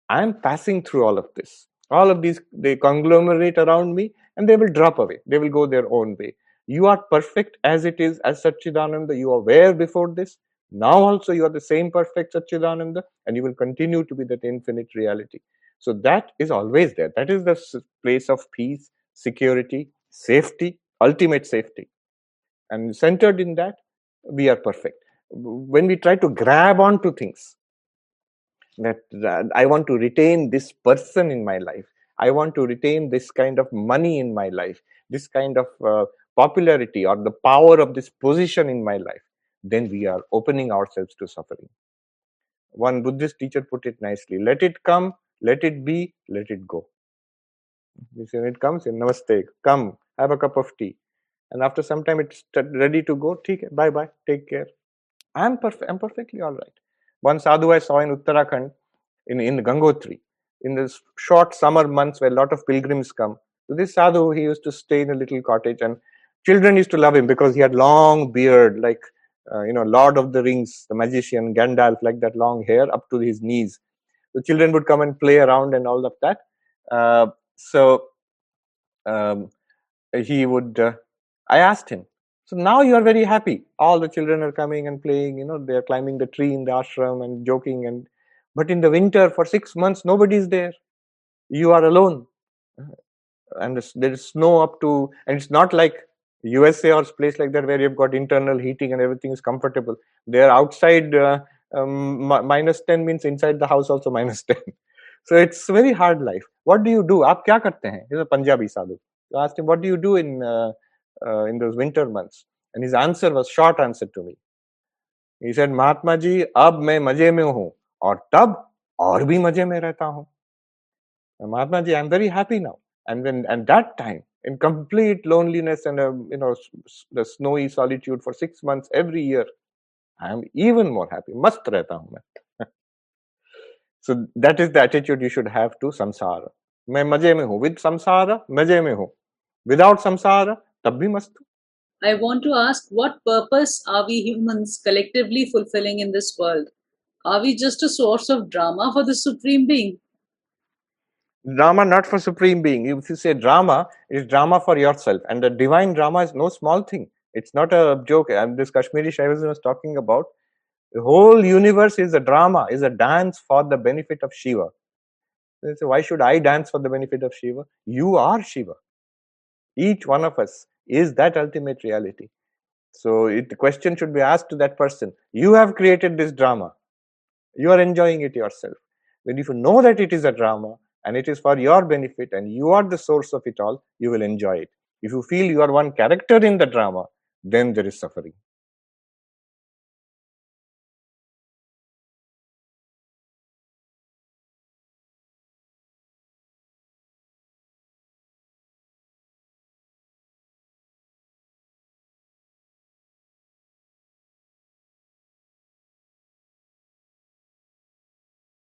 [SPEAKER 1] I am passing through all of this. All of these, they conglomerate around me and they will drop away. They will go their own way. You are perfect as it is, as Satchidananda. You are aware before this. Now also you are the same perfect Satchidananda and you will continue to be that infinite reality. So that is always there. That is the place of peace, security, safety, ultimate safety. And centered in that, we are perfect. When we try to grab onto things, that, that I want to retain this person in my life, I want to retain this kind of money in my life, this kind of uh, popularity or the power of this position in my life, then we are opening ourselves to suffering. One Buddhist teacher put it nicely let it come, let it be, let it go. When it comes in, namaste, come, have a cup of tea. And after some time, it's ready to go. Bye bye, take care. I'm perfect. I'm perfectly all right. One sadhu I saw in Uttarakhand, in in Gangotri, in the short summer months where a lot of pilgrims come. So this sadhu, he used to stay in a little cottage, and children used to love him because he had long beard, like uh, you know, Lord of the Rings, the magician Gandalf, like that long hair up to his knees. The children would come and play around and all of that. Uh, so um, he would. Uh, I asked him. So now you are very happy. All the children are coming and playing. You know, they are climbing the tree in the ashram and joking. And but in the winter, for six months, nobody is there. You are alone, and there is snow up to. And it's not like USA or place like that where you've got internal heating and everything is comfortable. They're outside uh, um, minus 10 means inside the house also minus [LAUGHS] 10. so it's very hard life. What do you do? आप क्या करते हैं? He's a Punjabi sadhu. I asked him, what do you do in uh, uh, in those winter months? And his answer was short answer to me. He said, Mahatma ji अब मैं मजे में हूँ और तब और भी मजे में रहता हूँ. Mahatma ji, I'm very happy now. And when and that time in complete loneliness and a, you know the snowy solitude for six months every year i am even more happy. Mast rehta main. [LAUGHS] So that is the attitude you should have to samsara. Main maje mein with samsara maje mein hu. Without samsara tab bhi mast
[SPEAKER 2] I want to ask what purpose are we humans collectively fulfilling in this world? Are we just a source of drama for the Supreme Being?
[SPEAKER 1] Drama not for supreme being. If you say drama it's drama for yourself and the divine drama is no small thing. It's not a joke. And this kashmiri shaivism was talking about the whole universe is a drama is a dance for the benefit of shiva. So why should i dance for the benefit of shiva? You are shiva. Each one of us is that ultimate reality. So it, the question should be asked to that person you have created this drama. You are enjoying it yourself. When if you know that it is a drama and it is for your benefit and you are the source of it all, you will enjoy it. If you feel you are one character in the drama, then there is suffering.